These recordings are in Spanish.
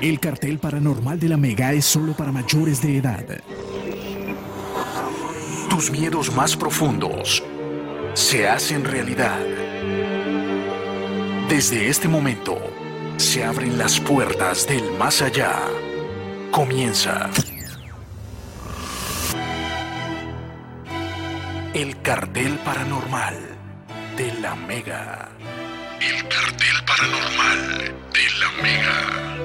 El cartel paranormal de la Mega es solo para mayores de edad. Tus miedos más profundos se hacen realidad. Desde este momento se abren las puertas del más allá. Comienza. El cartel paranormal de la Mega. El cartel paranormal de la Mega.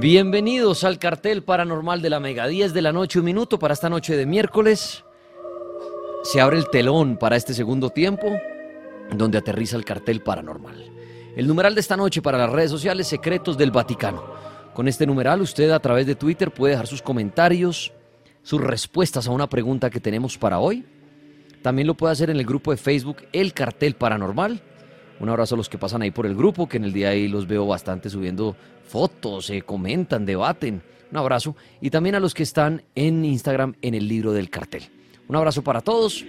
Bienvenidos al cartel paranormal de la Mega 10 de la noche, un minuto para esta noche de miércoles. Se abre el telón para este segundo tiempo, donde aterriza el cartel paranormal. El numeral de esta noche para las redes sociales, Secretos del Vaticano. Con este numeral usted a través de Twitter puede dejar sus comentarios, sus respuestas a una pregunta que tenemos para hoy. También lo puede hacer en el grupo de Facebook El Cartel Paranormal. Un abrazo a los que pasan ahí por el grupo, que en el día de ahí los veo bastante subiendo fotos, se comentan, debaten. Un abrazo. Y también a los que están en Instagram en el libro del cartel. Un abrazo para todos.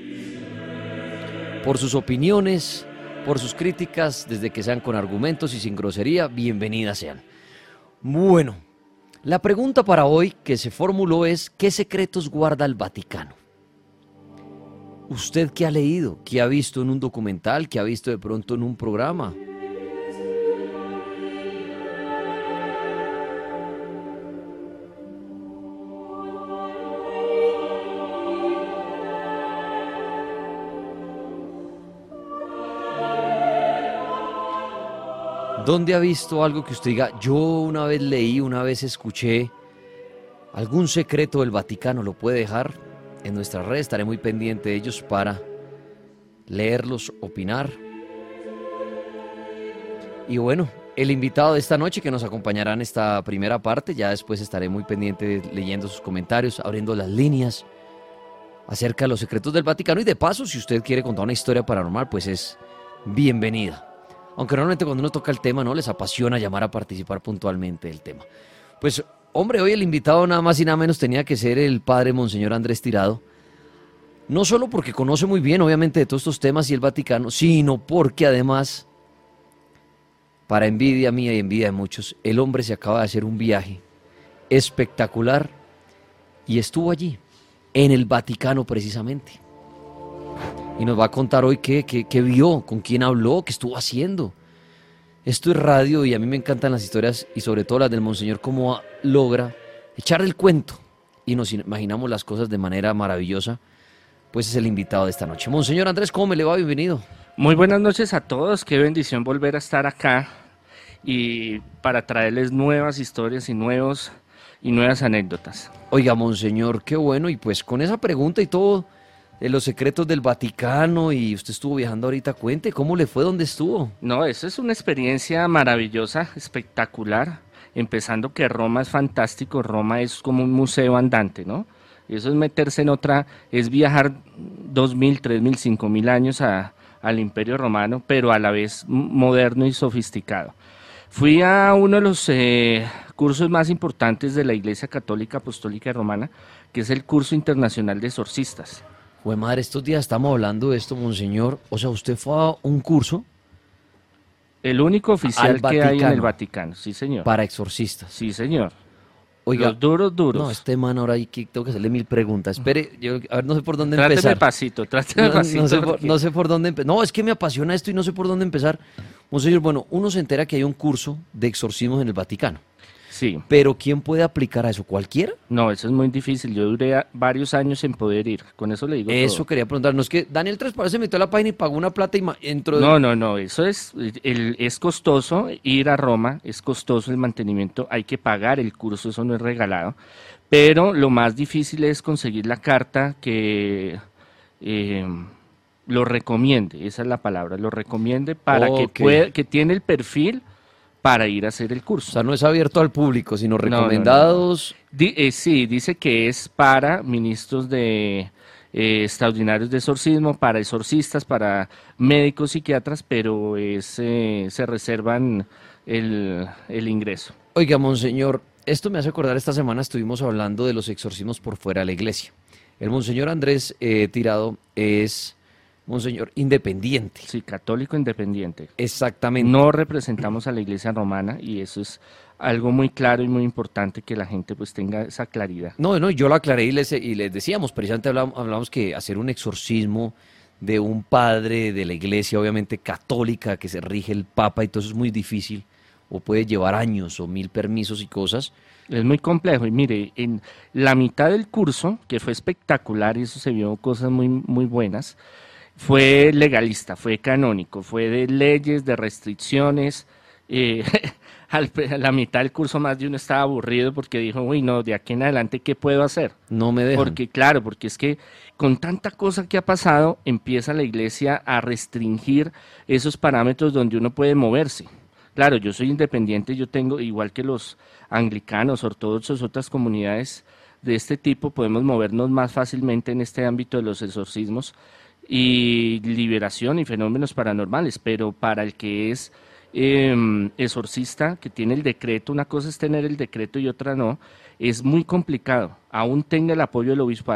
Por sus opiniones, por sus críticas, desde que sean con argumentos y sin grosería, bienvenidas sean. Bueno, la pregunta para hoy que se formuló es, ¿qué secretos guarda el Vaticano? ¿Usted qué ha leído? ¿Qué ha visto en un documental? ¿Qué ha visto de pronto en un programa? ¿Dónde ha visto algo que usted diga, yo una vez leí, una vez escuché algún secreto del Vaticano? ¿Lo puede dejar en nuestra red? Estaré muy pendiente de ellos para leerlos, opinar. Y bueno, el invitado de esta noche que nos acompañará en esta primera parte, ya después estaré muy pendiente leyendo sus comentarios, abriendo las líneas acerca de los secretos del Vaticano y de paso, si usted quiere contar una historia paranormal, pues es bienvenida aunque normalmente cuando uno toca el tema no les apasiona llamar a participar puntualmente del tema. Pues hombre, hoy el invitado nada más y nada menos tenía que ser el padre Monseñor Andrés Tirado. No solo porque conoce muy bien, obviamente, de todos estos temas y el Vaticano, sino porque además, para envidia mía y envidia de muchos, el hombre se acaba de hacer un viaje espectacular y estuvo allí, en el Vaticano precisamente y nos va a contar hoy qué, vio, con quién habló, qué estuvo haciendo. Esto es radio y a mí me encantan las historias y sobre todo las del Monseñor, cómo logra echar el cuento y nos imaginamos las cosas de manera maravillosa. Pues es el invitado de esta noche. Monseñor Andrés, ¿cómo me le va? Bienvenido. Muy buenas noches a todos, qué bendición volver a estar acá y para traerles nuevas historias y nuevos y nuevas anécdotas. Oiga, Monseñor, qué bueno y pues con esa pregunta y todo los secretos del Vaticano y usted estuvo viajando ahorita. Cuente, ¿cómo le fue? ¿Dónde estuvo? No, eso es una experiencia maravillosa, espectacular. Empezando que Roma es fantástico, Roma es como un museo andante, ¿no? Eso es meterse en otra, es viajar dos mil, tres mil, cinco mil años al Imperio Romano, pero a la vez moderno y sofisticado. Fui a uno de los eh, cursos más importantes de la Iglesia Católica Apostólica Romana, que es el curso internacional de exorcistas. Pues madre, estos días estamos hablando de esto, monseñor. O sea, usted fue a un curso El único oficial Al que hay en el Vaticano. Sí señor. para exorcistas. Sí señor. Oiga, Los duros, duros. no, este man ahora hay que tengo que hacerle mil preguntas. Espere, yo, a ver, no sé por dónde Tráteme empezar. pasito, tráteme No, pasito. no sé por, no sé por dónde empezar. No, es que me apasiona esto y no sé por dónde empezar. Monseñor, bueno, uno se entera que hay un curso de exorcismos en el Vaticano. Sí, Pero ¿quién puede aplicar a eso? ¿Cualquiera? no, eso es muy difícil. Yo duré varios años en poder ir. Con eso le digo Eso todo. quería preguntar. No es que Daniel Tres se metió a la página y pagó una plata y entró. de- No, no, no, eso es, el, es costoso ir a Roma, es costoso el mantenimiento, hay que pagar el curso, eso no es regalado, pero lo más difícil es conseguir la carta que eh, lo recomiende, esa es la palabra, lo recomiende para que pueda, que tiene el perfil para ir a hacer el O curso. sea, no es abierto al público, sino no, no, no. recomendados. Di- eh, sí, dice que es para ministros de eh, extraordinarios de exorcismo, para exorcistas, para médicos psiquiatras, pero es, eh, se reservan el, el ingreso. Oiga, monseñor, esto me hace acordar, esta semana estuvimos hablando de los exorcismos por fuera de la iglesia. El monseñor Andrés eh, Tirado es monseñor independiente. Sí, católico independiente. Exactamente. No representamos a la iglesia romana y eso es algo muy claro y muy importante que la gente pues tenga esa claridad. No, no, yo lo aclaré y les, y les decíamos, precisamente hablamos, hablamos que hacer un exorcismo de un padre de la iglesia, obviamente católica, que se rige el papa y todo eso es muy difícil, o puede llevar años o mil permisos y cosas. Es muy complejo y mire, en la mitad del curso, que fue espectacular y eso se vio cosas muy, muy buenas, fue legalista, fue canónico, fue de leyes, de restricciones. eh, al- a la mitad del curso más de uno estaba aburrido porque dijo, uy, no, de aquí en adelante, ¿qué puedo hacer? No me dejan. Porque, claro, porque es que con tanta cosa que ha pasado, empieza la iglesia a restringir esos parámetros donde uno puede moverse. Claro, yo soy independiente, yo tengo, igual que los anglicanos, ortodoxos, otras comunidades de este tipo, podemos movernos más fácilmente en este ámbito de los exorcismos y liberación y fenómenos paranormales, pero para el que es eh, exorcista, que tiene el decreto, una cosa es tener el decreto y otra no, es muy complicado. Aún tenga el apoyo del obispo,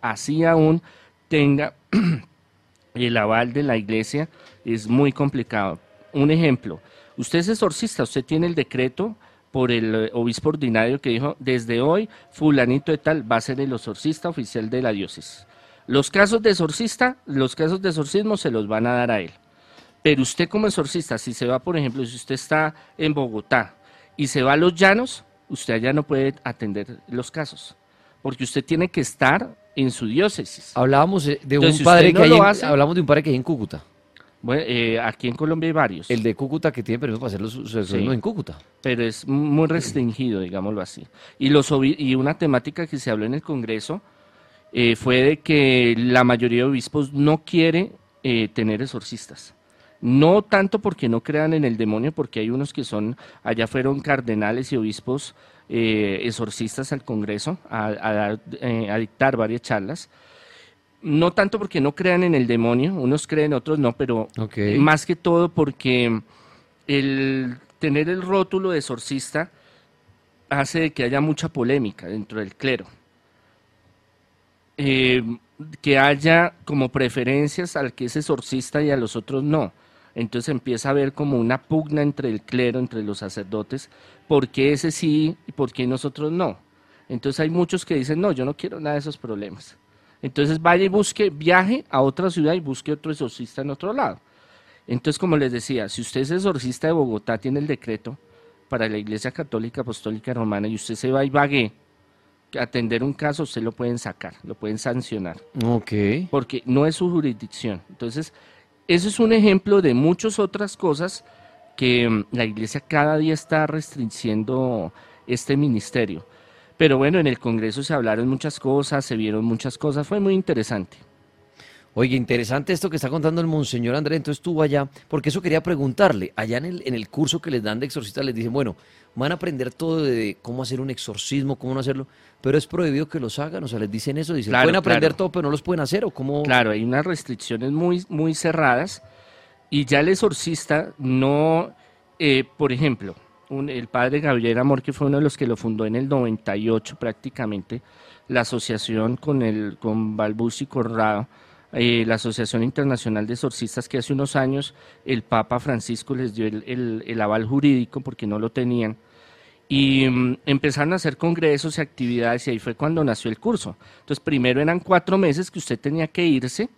así aún tenga el aval de la iglesia, es muy complicado. Un ejemplo, usted es exorcista, usted tiene el decreto por el eh, obispo ordinario que dijo, desde hoy fulanito de tal va a ser el exorcista oficial de la diócesis. Los casos de exorcista, los casos de exorcismo se los van a dar a él. Pero usted como exorcista, si se va, por ejemplo, si usted está en Bogotá y se va a los llanos, usted allá no puede atender los casos, porque usted tiene que estar en su diócesis. Hablábamos eh, de un Entonces, padre no que hay en, hace- hablamos de un padre que hay en Cúcuta. Bueno, eh, aquí en Colombia hay varios, El de Cúcuta que tiene permiso para hacer los Sí. en Cúcuta. pero es muy restringido, digámoslo así. Y, los, y una temática que se habló en el Congreso eh, fue de que la mayoría de obispos no quiere eh, tener exorcistas. No tanto porque no crean en el demonio, porque hay unos que son, allá fueron cardenales y obispos eh, exorcistas al Congreso a, a dar, a dictar varias charlas. No tanto porque no crean en el demonio, unos creen, otros no, pero más que todo porque el tener el rótulo de exorcista hace que haya mucha polémica dentro del clero. Eh, que haya como preferencias al que es exorcista y a los otros no. Entonces empieza a haber como una pugna entre el clero, entre los sacerdotes, ¿por qué ese sí y por qué nosotros no? Entonces hay muchos que dicen, no, yo no quiero nada de esos problemas. Entonces vaya y busque, viaje a otra ciudad y busque otro exorcista en otro lado. Entonces, como les decía, si usted es exorcista de Bogotá, tiene el decreto para la Iglesia Católica Apostólica Romana y usted se va y vague a atender un caso, usted lo pueden sacar, lo pueden sancionar, Ok. porque no es su jurisdicción. Entonces, eso es un ejemplo de muchas otras cosas que mm, la Iglesia cada día está restringiendo este ministerio. Pero bueno, en el Congreso se hablaron muchas cosas, se vieron muchas cosas, fue muy interesante. Oye, interesante esto que está contando el monseñor Andrés. Entonces estuvo allá, porque eso quería preguntarle. Allá en el, en el curso que les dan de exorcista les dicen, bueno, van a aprender todo de cómo hacer un exorcismo, cómo no hacerlo, pero es prohibido que los hagan. O sea, les dicen eso, dicen, Claro, pueden aprender claro. todo, pero no los pueden hacer, o cómo. Claro, hay unas restricciones muy, muy cerradas y ya el exorcista no, eh, por ejemplo, un- el padre Gabriel Amor, que fue uno de los que lo fundó en el 98 prácticamente, la asociación con, el, con Balbus y Corrado, eh, la Asociación Internacional de Exorcistas, que hace unos años el Papa Francisco les dio el, el, aval jurídico porque no lo tenían. Y mm, empezaron a hacer congresos y actividades y ahí fue cuando nació el curso. Entonces, primero eran cuatro meses que usted tenía que irse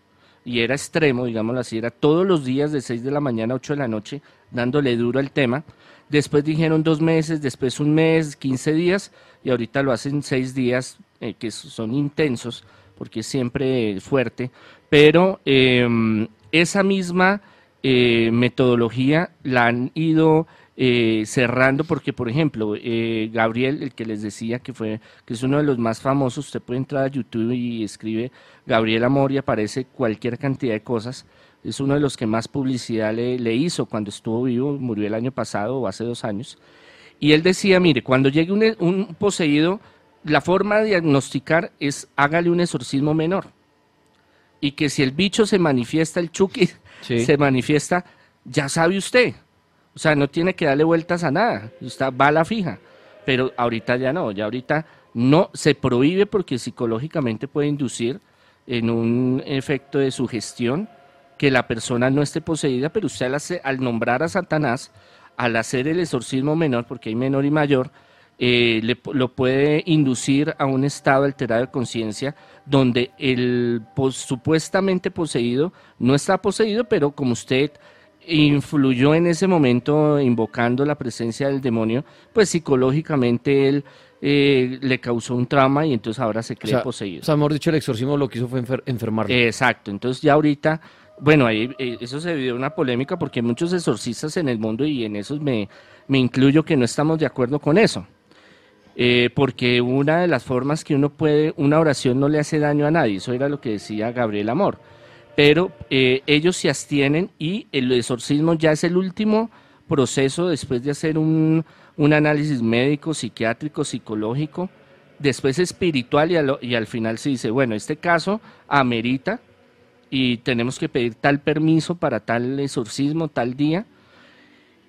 y era extremo, digámoslo así, era todos los días de 6 de la mañana a 8 de la noche dándole duro al tema. Después dijeron dos meses, después un mes, 15 días y ahorita lo hacen seis días eh, que son intensos porque es siempre fuerte, pero em, esa misma eh, metodología la han ido eh, cerrando porque, por ejemplo, Gabriel, el que les decía que fue que es uno de los más famosos, usted puede entrar a YouTube y escribe Gabriel Amor y aparece cualquier cantidad de cosas. Es uno de los que más publicidad le, le hizo cuando estuvo vivo, murió el año pasado o hace dos años. Y él decía, mire, cuando llegue un, poseído, la forma de diagnosticar es hágale un exorcismo menor. Y que si el bicho se manifiesta, el chuki se manifiesta, ya sabe usted. O sea, no tiene que darle vueltas a nada. Está bala fija. Pero ahorita ya no, ya ahorita no se prohíbe porque psicológicamente puede inducir en un efecto de sugestión que la persona no esté poseída, pero usted al nombrar a Satanás al hacer el exorcismo menor, porque hay menor y mayor, eh, lo puede inducir a un estado alterado de conciencia donde el supuestamente poseído no está poseído, pero como usted influyó en ese momento invocando la presencia del demonio, pues psicológicamente él eh, le causó un trauma y entonces ahora se cree poseído. O sea, mejor dicho, el exorcismo lo que hizo fue enfermarlo. Exacto, entonces ya ahorita bueno, ahí eh, eso se dio una polémica porque hay muchos exorcistas en el mundo y en esos me, me incluyo que no estamos de acuerdo con eso. Eh, porque una de las formas que uno puede, una oración no le hace daño a nadie, eso era lo que decía Gabriel Amor, pero eh, ellos se abstienen y el exorcismo ya es el último proceso después de hacer un, un análisis médico, psiquiátrico, psicológico, después espiritual y, al final se dice, bueno, este caso amerita y tenemos que pedir tal permiso para tal exorcismo, tal día.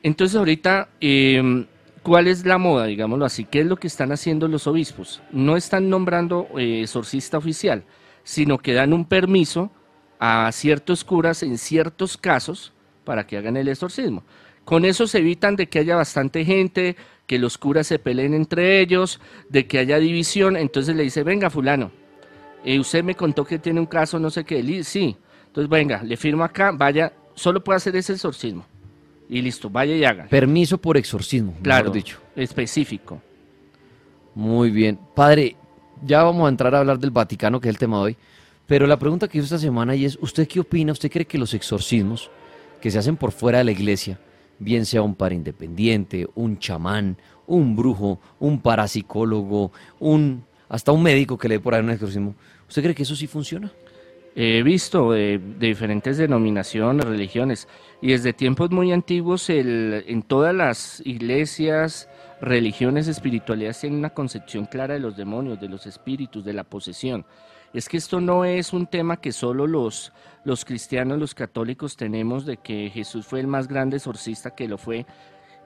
Entonces ahorita, em, ¿cuál es la moda, digámoslo así? ¿Qué es lo que están haciendo los obispos? No están nombrando eh, exorcista oficial, sino que dan un permiso a ciertos curas en ciertos casos para que hagan el exorcismo. Con eso se evitan de que haya bastante gente, que los curas se peleen entre ellos, de que haya división. Entonces le dice, venga fulano, eh, usted me contó que tiene un caso, no sé qué, sí, entonces venga, le firmo acá, vaya, solo puede hacer ese exorcismo. Y listo, vaya y haga. Permiso por exorcismo, claro, dicho. Específico. Muy bien. Padre, ya vamos a entrar a hablar del Vaticano, que es el tema de hoy. Pero la pregunta que hizo esta semana y es, ¿usted qué opina? ¿Usted cree que los exorcismos que se hacen por fuera de la iglesia, bien sea un par independiente, un chamán, un brujo, un parapsicólogo, un hasta un médico que lee por ahí un exorcismo. ¿Usted cree que eso sí funciona? He visto de, diferentes denominaciones, religiones, y desde tiempos muy antiguos en todas las iglesias, religiones, espiritualidades tienen una concepción clara de los demonios, de los espíritus, de la posesión. Es que esto no es un tema que solo los, los cristianos, los católicos tenemos de que Jesús fue el más grande exorcista que lo fue,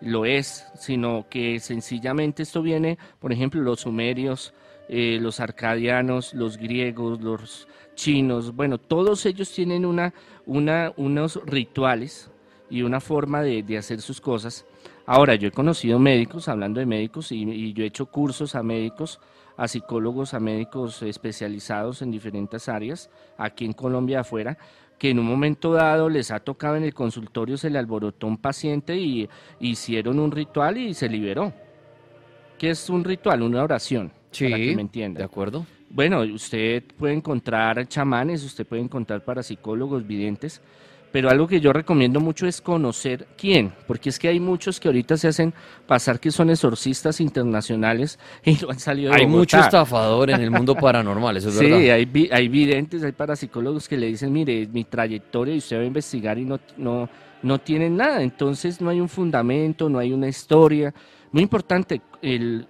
lo es, sino que sencillamente esto viene, por ejemplo, los sumerios, eh, los arcadianos, los griegos, los chinos, bueno, todos ellos tienen una, una, unos rituales y una forma de, hacer sus cosas. Ahora, yo he conocido médicos, hablando de médicos, y, y, yo he hecho cursos a médicos, a psicólogos, a médicos especializados en diferentes áreas, aquí en Colombia afuera, que en un momento dado les ha tocado en el consultorio, se le alborotó un paciente y hicieron un ritual y se liberó. ¿Qué es un ritual? Una oración. Sí, para que me entienda. De acuerdo. Bueno, usted puede encontrar chamanes, usted puede encontrar parapsicólogos, videntes, pero algo que yo recomiendo mucho es conocer quién, porque es que hay muchos que ahorita se hacen pasar que son exorcistas internacionales y no han salido de Hay mucho estafador en el mundo paranormal, eso es sí, verdad. Sí, hay, hay videntes, hay parapsicólogos que le dicen, mire, mi trayectoria y usted va a investigar y no, no, no tienen nada, entonces no hay un fundamento, no hay una historia. Muy importante, el,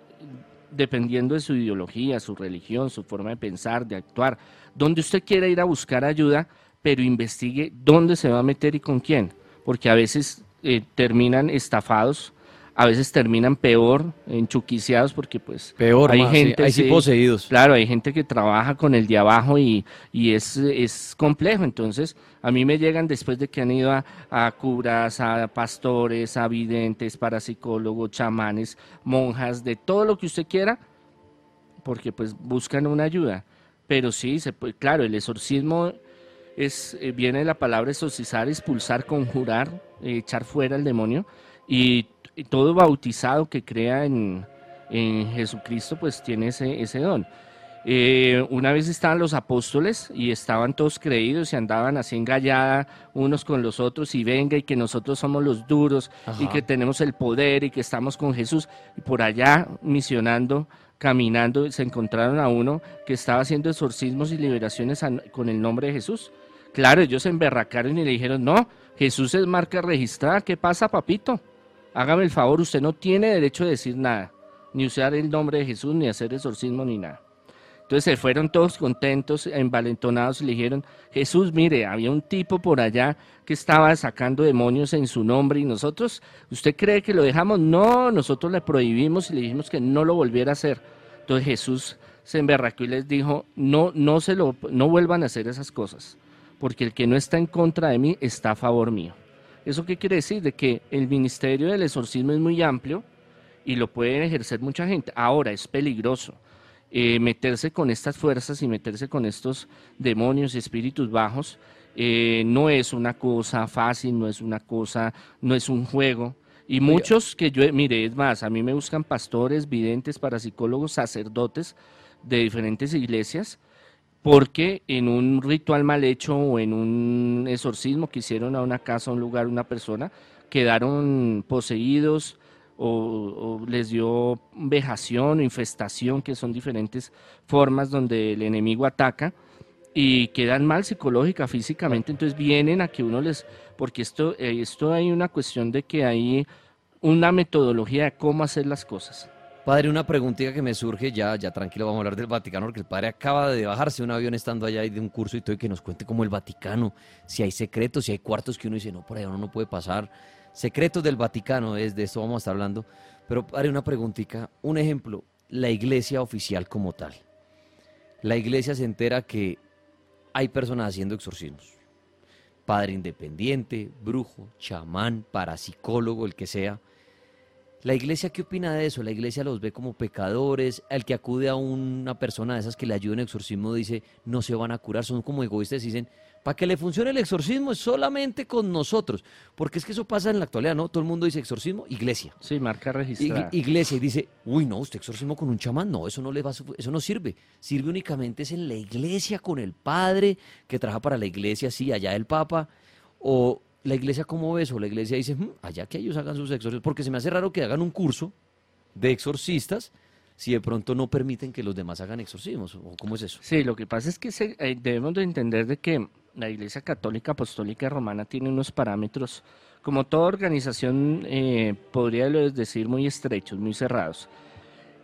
dependiendo de su ideología, su religión, su forma de pensar, de actuar, donde usted quiera ir a buscar ayuda, pero investigue dónde se va a meter y con quién, porque a veces eh, terminan estafados, a veces terminan peor, enchuquiciados, porque pues peor, hay gente, hay sí, poseídos. Claro, hay gente que trabaja con el de abajo y, y es, es, complejo. Entonces, a mí me llegan después de que han ido a, a curas, a pastores, a videntes, parapsicólogos, chamanes, monjas, de todo lo que usted quiera, porque pues buscan una ayuda. Pero sí, se puede, claro, el exorcismo es, eh, viene de la palabra exorcizar, expulsar, conjurar, eh, echar fuera al demonio. Y y todo bautizado que crea en, Jesucristo, pues tiene ese, ese don. Eh, una vez estaban los apóstoles y estaban todos creídos y andaban así engallada unos con los otros y venga y que nosotros somos los duros y que tenemos el poder y que estamos con Jesús. Y por allá misionando, caminando, se encontraron a uno que estaba haciendo exorcismos y liberaciones con el nombre de Jesús. Claro, ellos se emberracaron y le dijeron, no, Jesús es marca registrada, ¿qué pasa, papito? Hágame el favor, usted no tiene derecho de decir nada, ni usar el nombre de Jesús, ni hacer exorcismo, ni nada. Entonces se fueron todos contentos, envalentonados y le dijeron, Jesús, mire, había un tipo por allá que estaba sacando demonios en su nombre y nosotros, ¿usted cree que lo dejamos? No, nosotros le prohibimos y le dijimos que no lo volviera a hacer. Entonces Jesús se emberracó y les dijo, no, no, se lo, no vuelvan a hacer esas cosas, porque el que no está en contra de mí está a favor mío. ¿Eso qué quiere decir? De que el ministerio del exorcismo es muy amplio y lo puede ejercer mucha gente. Ahora es peligroso eh, meterse con estas fuerzas y meterse con estos demonios y espíritus bajos. Eh, no es una cosa fácil, no es una cosa, no es un juego. Y muchos que yo, mire, es más, a mí me buscan pastores, videntes, parapsicólogos, sacerdotes de diferentes iglesias porque en un ritual mal hecho o en un exorcismo que hicieron a una casa, a un lugar, una persona, quedaron poseídos o, les dio vejación o infestación, que son diferentes formas donde el enemigo ataca y quedan mal psicológica, físicamente, entonces vienen a que uno les, porque esto, eh, esto hay una cuestión de que hay una metodología de cómo hacer las cosas. Padre, una preguntita que me surge, ya, ya tranquilo, vamos a hablar del Vaticano, porque el padre acaba de bajarse un avión estando allá y de un curso y todo, y que nos cuente como el Vaticano, si hay secretos, si hay cuartos que uno dice, no, por allá uno no puede pasar. Secretos del Vaticano, es de esto vamos a estar hablando. Pero, padre, una preguntita, un ejemplo, la iglesia oficial como tal. La iglesia se entera que hay personas haciendo exorcismos. Padre independiente, brujo, chamán, parapsicólogo, el que sea ¿La iglesia qué opina de eso? La iglesia los ve como pecadores. El que acude a una persona de esas que le ayuda en exorcismo dice, no se van a curar, son como egoístas y dicen, para que le funcione el exorcismo es solamente con nosotros. Porque es que eso pasa en la actualidad, ¿no? Todo el mundo dice exorcismo, iglesia. Sí, marca registrada. iglesia y dice, uy, no, usted exorcismo con un chamán, no, eso no le va eso no sirve. Sirve únicamente es en la iglesia con el padre que trabaja para la iglesia, sí, allá el papa. O la iglesia cómo ve eso, la iglesia dice, hmm, allá que ellos hagan sus exorcismos, porque se me hace raro que hagan un curso de exorcistas si de pronto no permiten que los demás hagan exorcismos, o cómo es eso. Sí, lo que pasa es que eh, debemos de entender de que la Iglesia Católica Apostólica Romana tiene unos parámetros, como toda organización, eh, podría decir, muy estrechos, muy cerrados.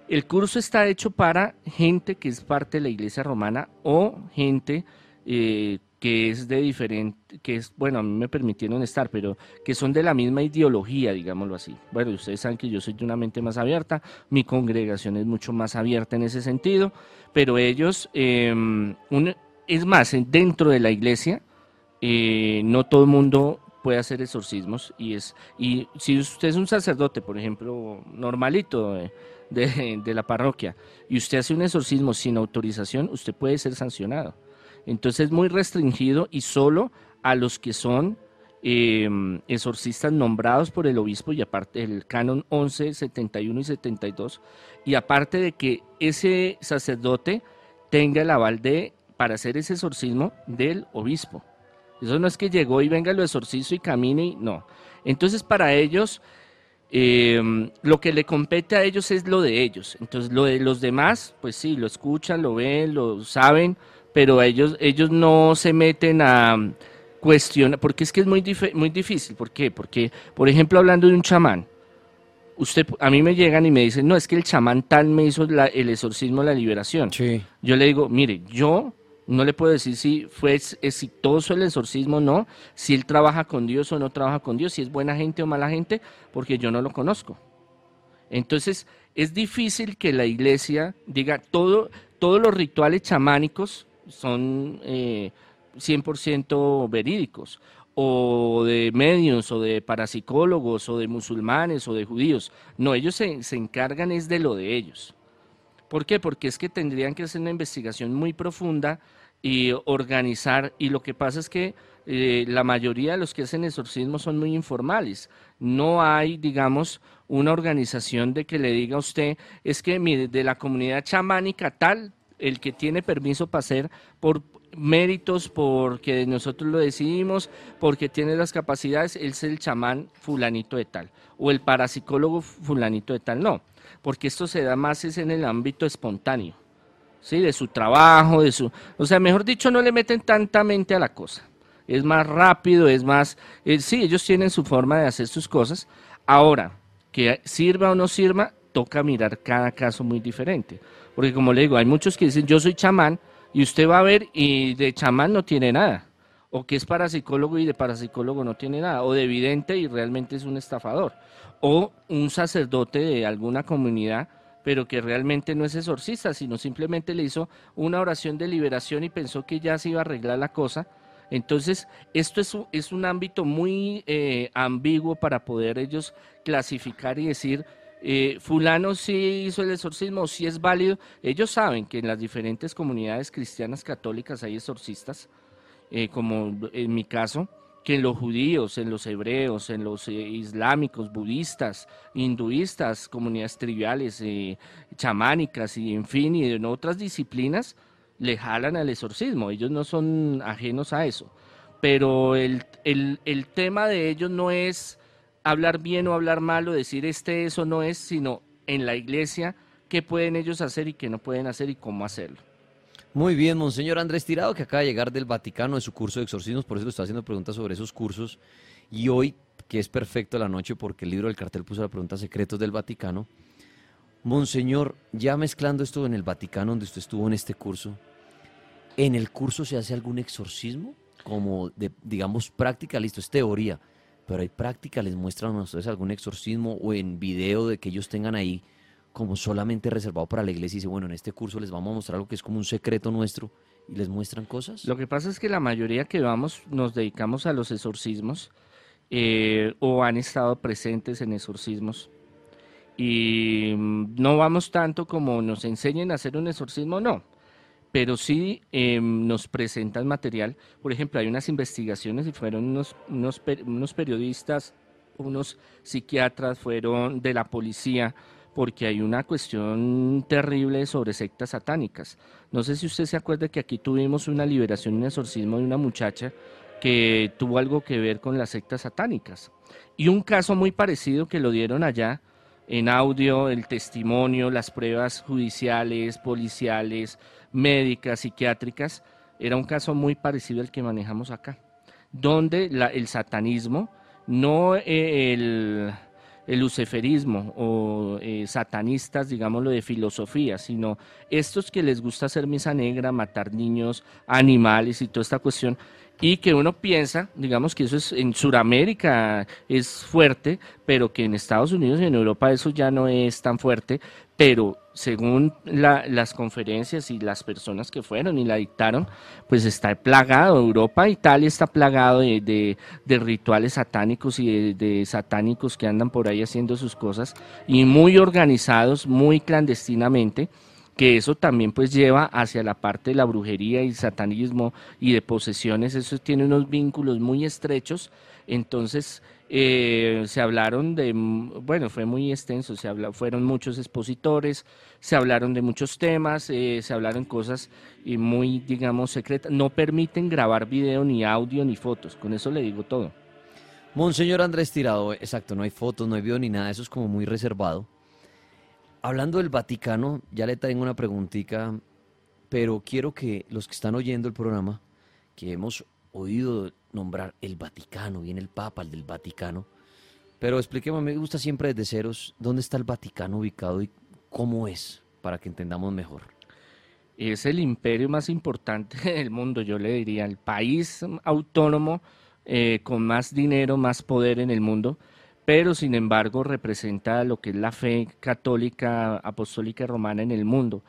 El curso está hecho para gente que es parte de la Iglesia Romana o gente eh, que es de diferente, que es, bueno, a mí me permitieron estar, pero que son de la misma ideología, digámoslo así. Bueno, ustedes saben que yo soy de una mente más abierta, mi congregación es mucho más abierta en ese sentido, pero ellos, em, es más, dentro de la iglesia, eh, no todo el mundo puede hacer exorcismos y es y si usted es un sacerdote, por ejemplo, normalito de, de la parroquia, y usted hace un exorcismo sin autorización, usted puede ser sancionado. Entonces es muy restringido y solo a los que son em, exorcistas nombrados por el obispo y aparte el canon 11, 71 y 72 y aparte de que ese sacerdote tenga el aval de para hacer ese exorcismo del obispo. Eso no es que llegó y venga lo exorcizo y camine y no. Entonces para ellos em, lo que le compete a ellos es lo de ellos. Entonces lo de los demás, pues sí, lo escuchan, lo ven, lo saben, pero ellos, ellos no se meten a cuestionar, porque es que es muy, muy difícil. ¿Por qué? Porque, por ejemplo, hablando de un chamán, usted, a mí me llegan y me dicen, no, es que el chamán tal me hizo el exorcismo, la liberación. Yo le digo, mire, yo no le puedo decir si fue exitoso el exorcismo o no, si él trabaja con Dios o no trabaja con Dios, si es buena gente o mala gente, porque yo no lo conozco. Entonces, es difícil que la iglesia diga todo, todos los rituales chamánicos son eh, 100% verídicos, o de medios, o de parapsicólogos, o de musulmanes, o de judíos. No, ellos se, se encargan es de lo de ellos. ¿Por qué? Porque es que tendrían que hacer una investigación muy profunda y organizar, y lo que pasa es que eh, la mayoría de los que hacen exorcismo son muy informales. No hay, digamos, una organización de que le diga a usted, es que mire, de la comunidad chamánica tal, el que tiene permiso para hacer por méritos, porque nosotros lo decidimos, porque tiene las capacidades, es el chamán fulanito de tal, o el parapsicólogo fulanito de tal, no, porque esto se da más es en el ámbito espontáneo, ¿sí? De su trabajo, de su... O sea, mejor dicho, no le meten tanta mente a la cosa. Es más rápido, es más... Eh, sí, ellos tienen su forma de hacer sus cosas. Ahora, que sirva o no sirva, toca mirar cada caso muy diferente. Porque como le digo, hay muchos que dicen, yo soy chamán, y usted va a ver y de chamán no tiene nada. O que es parapsicólogo y de parapsicólogo no tiene nada. O de vidente y realmente es un estafador. O un sacerdote de alguna comunidad, pero que realmente no es exorcista, sino simplemente le hizo una oración de liberación y pensó que ya se iba a arreglar la cosa. Entonces, esto es es un ámbito muy eh, ambiguo para poder ellos clasificar y decir, eh, fulano sí hizo el exorcismo, si es válido. Ellos saben que en las diferentes comunidades cristianas católicas hay exorcistas, eh, como en mi caso, que en los judíos, en los hebreos, en los eh, islámicos, budistas, hinduistas, comunidades triviales, chamánicas y en fin, y en otras disciplinas, le jalan al exorcismo. Ellos no son ajenos a eso. Pero el, el tema de ellos no es hablar bien o hablar mal o decir este eso no es, sino en la iglesia qué pueden ellos hacer y qué no pueden hacer y cómo hacerlo. Muy bien, Monseñor Andrés Tirado, que acaba de llegar del Vaticano de su curso de exorcismos, por eso le está haciendo preguntas sobre esos cursos. Y hoy, que es perfecto la noche porque el libro del cartel puso la pregunta Secretos del Vaticano. Monseñor, ya mezclando esto en el Vaticano, donde usted estuvo en este curso, ¿en el curso se hace algún exorcismo? Como de, digamos, práctica, listo, es teoría pero hay práctica, les muestran a ustedes algún exorcismo o en video de que ellos tengan ahí como solamente reservado para la iglesia y dice, bueno, en este curso les vamos a mostrar algo que es como un secreto nuestro y les muestran cosas? Lo que pasa es que la mayoría que vamos nos dedicamos a los exorcismos eh, o han estado presentes en exorcismos y mm, no vamos tanto como nos enseñen a hacer un exorcismo, no pero sí em, nos presentan material. Por ejemplo, hay unas investigaciones y fueron unos, unos, periodistas, unos psiquiatras, fueron de la policía, porque hay una cuestión terrible sobre sectas satánicas. No sé si usted se acuerda que aquí tuvimos una liberación, un exorcismo de una muchacha que tuvo algo que ver con las sectas satánicas. Y un caso muy parecido que lo dieron allá en audio, el testimonio, las pruebas judiciales, policiales, médicas, psiquiátricas, era un caso muy parecido al que manejamos acá, donde el satanismo, no eh, el, el luciferismo o eh, satanistas, digámoslo, de filosofía, sino estos que les gusta hacer misa negra, matar niños, animales y toda esta cuestión, y que uno piensa, digamos que eso es en Sudamérica es fuerte, pero que en Estados Unidos y en Europa eso ya no es tan fuerte, pero según las conferencias y las personas que fueron y la dictaron, pues está plagado, Europa, Italia está plagado de, rituales satánicos y de, satánicos que andan por ahí haciendo sus cosas y muy organizados, muy clandestinamente que eso también pues lleva hacia la parte de la brujería y satanismo y de posesiones, eso tiene unos vínculos muy estrechos, entonces eh, se hablaron de, bueno, fue muy extenso, se habla, fueron muchos expositores, se hablaron de muchos temas, eh, se hablaron cosas y muy, digamos, secretas, no permiten grabar video ni audio ni fotos, con eso le digo todo. Monseñor Andrés Tirado, exacto, no hay fotos, no hay video ni nada, eso es como muy reservado. Hablando del Vaticano, ya le tengo una preguntita, pero quiero que los que están oyendo el programa, que hemos oído nombrar el Vaticano, viene el Papa, el del Vaticano, pero expliquemos, me gusta siempre desde ceros, ¿dónde está el Vaticano ubicado y cómo es, para que entendamos mejor? Es el imperio más importante del mundo, yo le diría, el país autónomo eh, con más dinero, más poder en el mundo pero sin embargo representa lo que es la fe católica, apostólica romana en el mundo.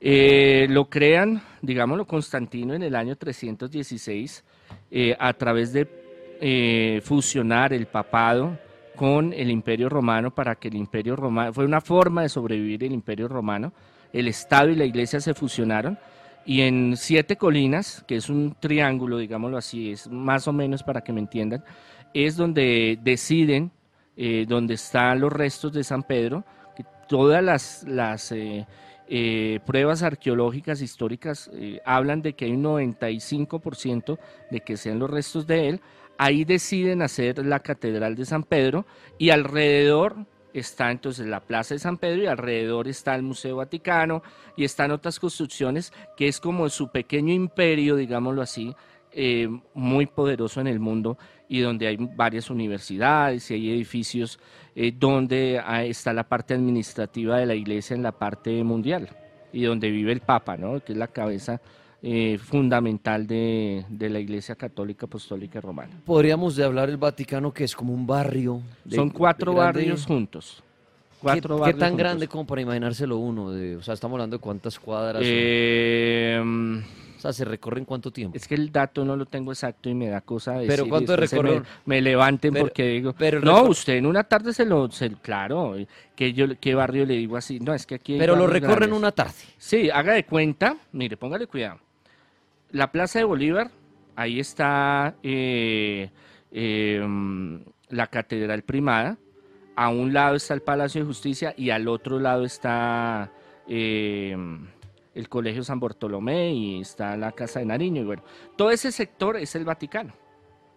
Eh, lo crean, digámoslo, Constantino en el año 316 eh, a través de eh, fusionar el papado con el imperio romano para que el imperio romano, fue una forma de sobrevivir el imperio romano, el Estado y la iglesia se fusionaron y en siete colinas, que es un triángulo, digámoslo así, es más o menos para que me entiendan, es donde deciden, donde están los restos de San Pedro, que todas las, las eh, pruebas arqueológicas históricas eh, hablan de que hay un 95% de que sean los restos de él. Ahí deciden hacer la Catedral de San Pedro y alrededor está entonces la Plaza de San Pedro y alrededor está el Museo Vaticano y están otras construcciones que es como su pequeño imperio, digámoslo así, eh, muy poderoso en el mundo y donde hay varias universidades y hay edificios eh, donde está la parte administrativa de la iglesia en la parte mundial y donde vive el Papa, ¿no? que es la cabeza eh, fundamental de, la Iglesia Católica Apostólica Romana. Podríamos de hablar el Vaticano que es como un barrio. Son cuatro barrios juntos. Cuatro ¿Qué, tan grande como para imaginárselo uno? De, o sea, estamos hablando de cuántas cuadras. Eh, o sea, ¿se recorre en cuánto tiempo? Es que el dato no lo tengo exacto y me da cosa decir. ¿Pero cuánto recorre? Me, levanten porque digo, pero no, usted en una tarde se lo, claro, que yo, ¿qué barrio le digo así? No, es que aquí Pero lo recorre en una tarde. Sí, haga de cuenta, mire, póngale cuidado. La Plaza de Bolívar, ahí está eh, em, la Catedral Primada, a un lado está el Palacio de Justicia y al otro lado está... Eh, el Colegio San Bartolomé y está la Casa de Nariño. Y bueno, todo ese sector es el Vaticano.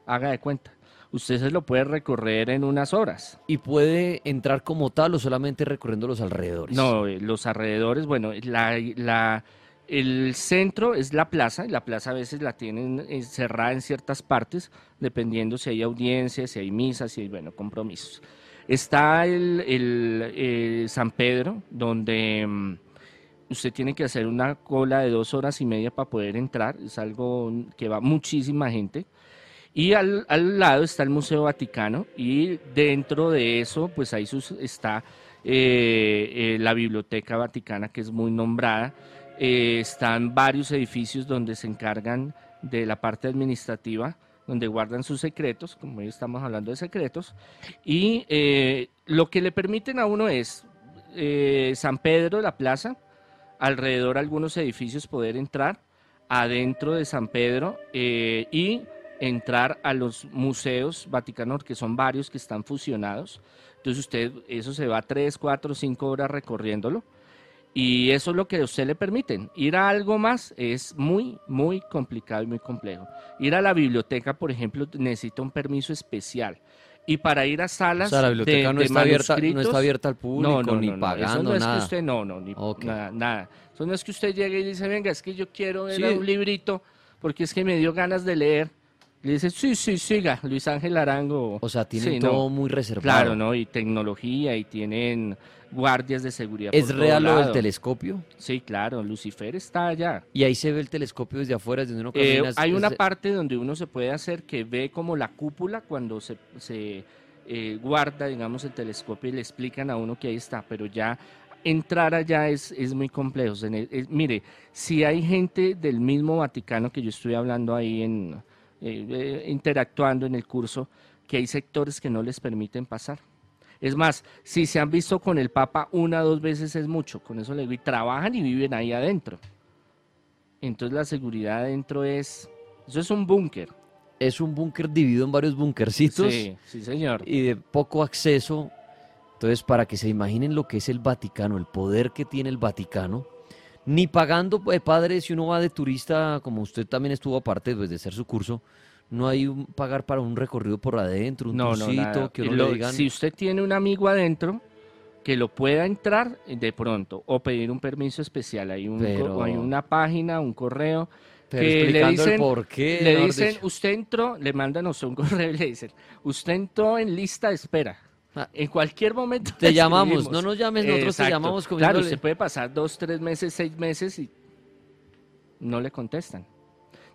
Haga de cuenta. Usted se lo puede recorrer en unas horas. ¿Y puede entrar como tal o solamente recorriendo los alrededores? No, eh, los alrededores, bueno, la, el centro es la plaza, y la plaza a veces la tienen eh, cerrada en ciertas partes, dependiendo si hay audiencias, si hay misas, si hay, bueno, compromisos. Está el, el eh, San Pedro, donde mm, usted tiene que hacer una cola de dos horas y media para poder entrar, es algo que va muchísima gente. Y al, lado está el Museo Vaticano y dentro de eso, pues ahí está eh, eh, la Biblioteca Vaticana, que es muy nombrada. Eh, están varios edificios donde se encargan de la parte administrativa, donde guardan sus secretos, como hoy estamos hablando de secretos. Y lo que le permiten a uno es San Pedro, la plaza, alrededor algunos edificios poder entrar adentro de San Pedro eh, y entrar a los museos vaticanos, que son varios que están fusionados. Entonces usted, eso se va tres, cuatro, cinco horas recorriéndolo. Y eso es lo que a usted le permiten. Ir a algo más es muy, muy complicado y muy complejo. Ir a la biblioteca, por ejemplo, necesita un permiso especial y para ir a salas la biblioteca no, está abierta, no está abierta al público no, ni pagando eso no es que usted no no ni nada, nada, eso no es que usted llegue y dice venga es que yo quiero ver un librito porque es que me dio ganas de leer le dice sí sí siga Luis Ángel Arango o sea tienen todo muy reservado. Claro no y tecnología y tienen guardias de seguridad. ¿Es real lo del telescopio? Sí, claro, Lucifer está allá. Y ahí se ve el telescopio desde afuera, desde uno eh, Hay una parte donde uno se puede hacer que ve como la cúpula cuando se, se eh, guarda, digamos, el telescopio y le explican a uno que ahí está, pero ya entrar allá es, es muy complejo. mire, si hay gente del mismo Vaticano que yo estoy hablando ahí en eh, interactuando en el curso, que hay sectores que no les permiten pasar. Es más, si se han visto con el Papa una o dos veces es mucho, con eso le digo, y trabajan y viven ahí adentro. Entonces la seguridad adentro es, eso es un búnker. Es un búnker dividido en varios bunkercitos. Sí, sí, señor. Y de poco acceso. Entonces, para que se imaginen lo que es el Vaticano, el poder que tiene el Vaticano, ni pagando, eh, padre, si uno va de turista, como usted también estuvo aparte pues, de hacer su curso, no hay un pagar para un recorrido por adentro, un no, que uno le digan... Si usted tiene un amigo adentro que lo pueda entrar de pronto o pedir un permiso especial, hay, un, hay una página, un correo que le dicen, por qué, le dicen, usted entró, le mandan a un correo y le dicen, usted entró en lista de espera. Ah. en cualquier momento te llamamos, no nos llames, nosotros te llamamos. Claro, se puede pasar dos, tres meses, seis meses y no le contestan.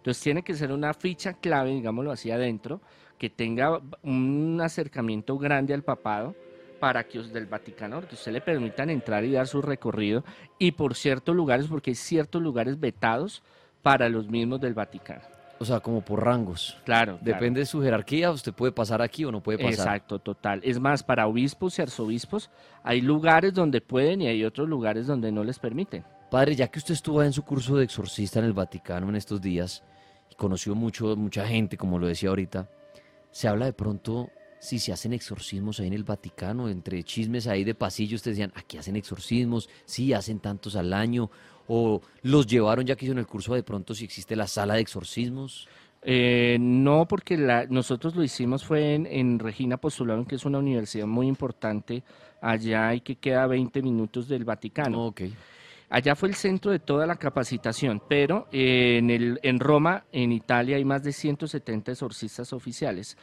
Entonces tiene que ser una ficha clave, digámoslo así adentro, que tenga un acercamiento grande al papado para que os del Vaticano, que usted le permitan entrar y dar su recorrido, y por ciertos lugares, porque hay ciertos lugares vetados para los mismos del Vaticano. O sea, como por rangos. Claro. Depende de su jerarquía, usted puede pasar aquí o no puede pasar. Exacto, total. Es más, para obispos y arzobispos hay lugares donde pueden y hay otros lugares donde no les permiten. Padre, ya que usted estuvo en su curso de exorcista en el Vaticano en estos días y conoció mucho, mucha gente, como lo decía ahorita, se habla de pronto si se hacen exorcismos ahí en el Vaticano, entre chismes ahí de pasillo, ustedes decían, aquí hacen exorcismos, sí, hacen tantos al año, o los llevaron ya que hicieron el curso de pronto si existe la sala de exorcismos. Eh, no, porque la, nosotros lo hicimos fue en, Regina Postularon, que es una universidad muy importante allá y que queda a 20 minutos del Vaticano. Allá fue el centro de toda la capacitación, pero eh, en, el, en Roma, en Italia, hay más de 170 exorcistas oficiales.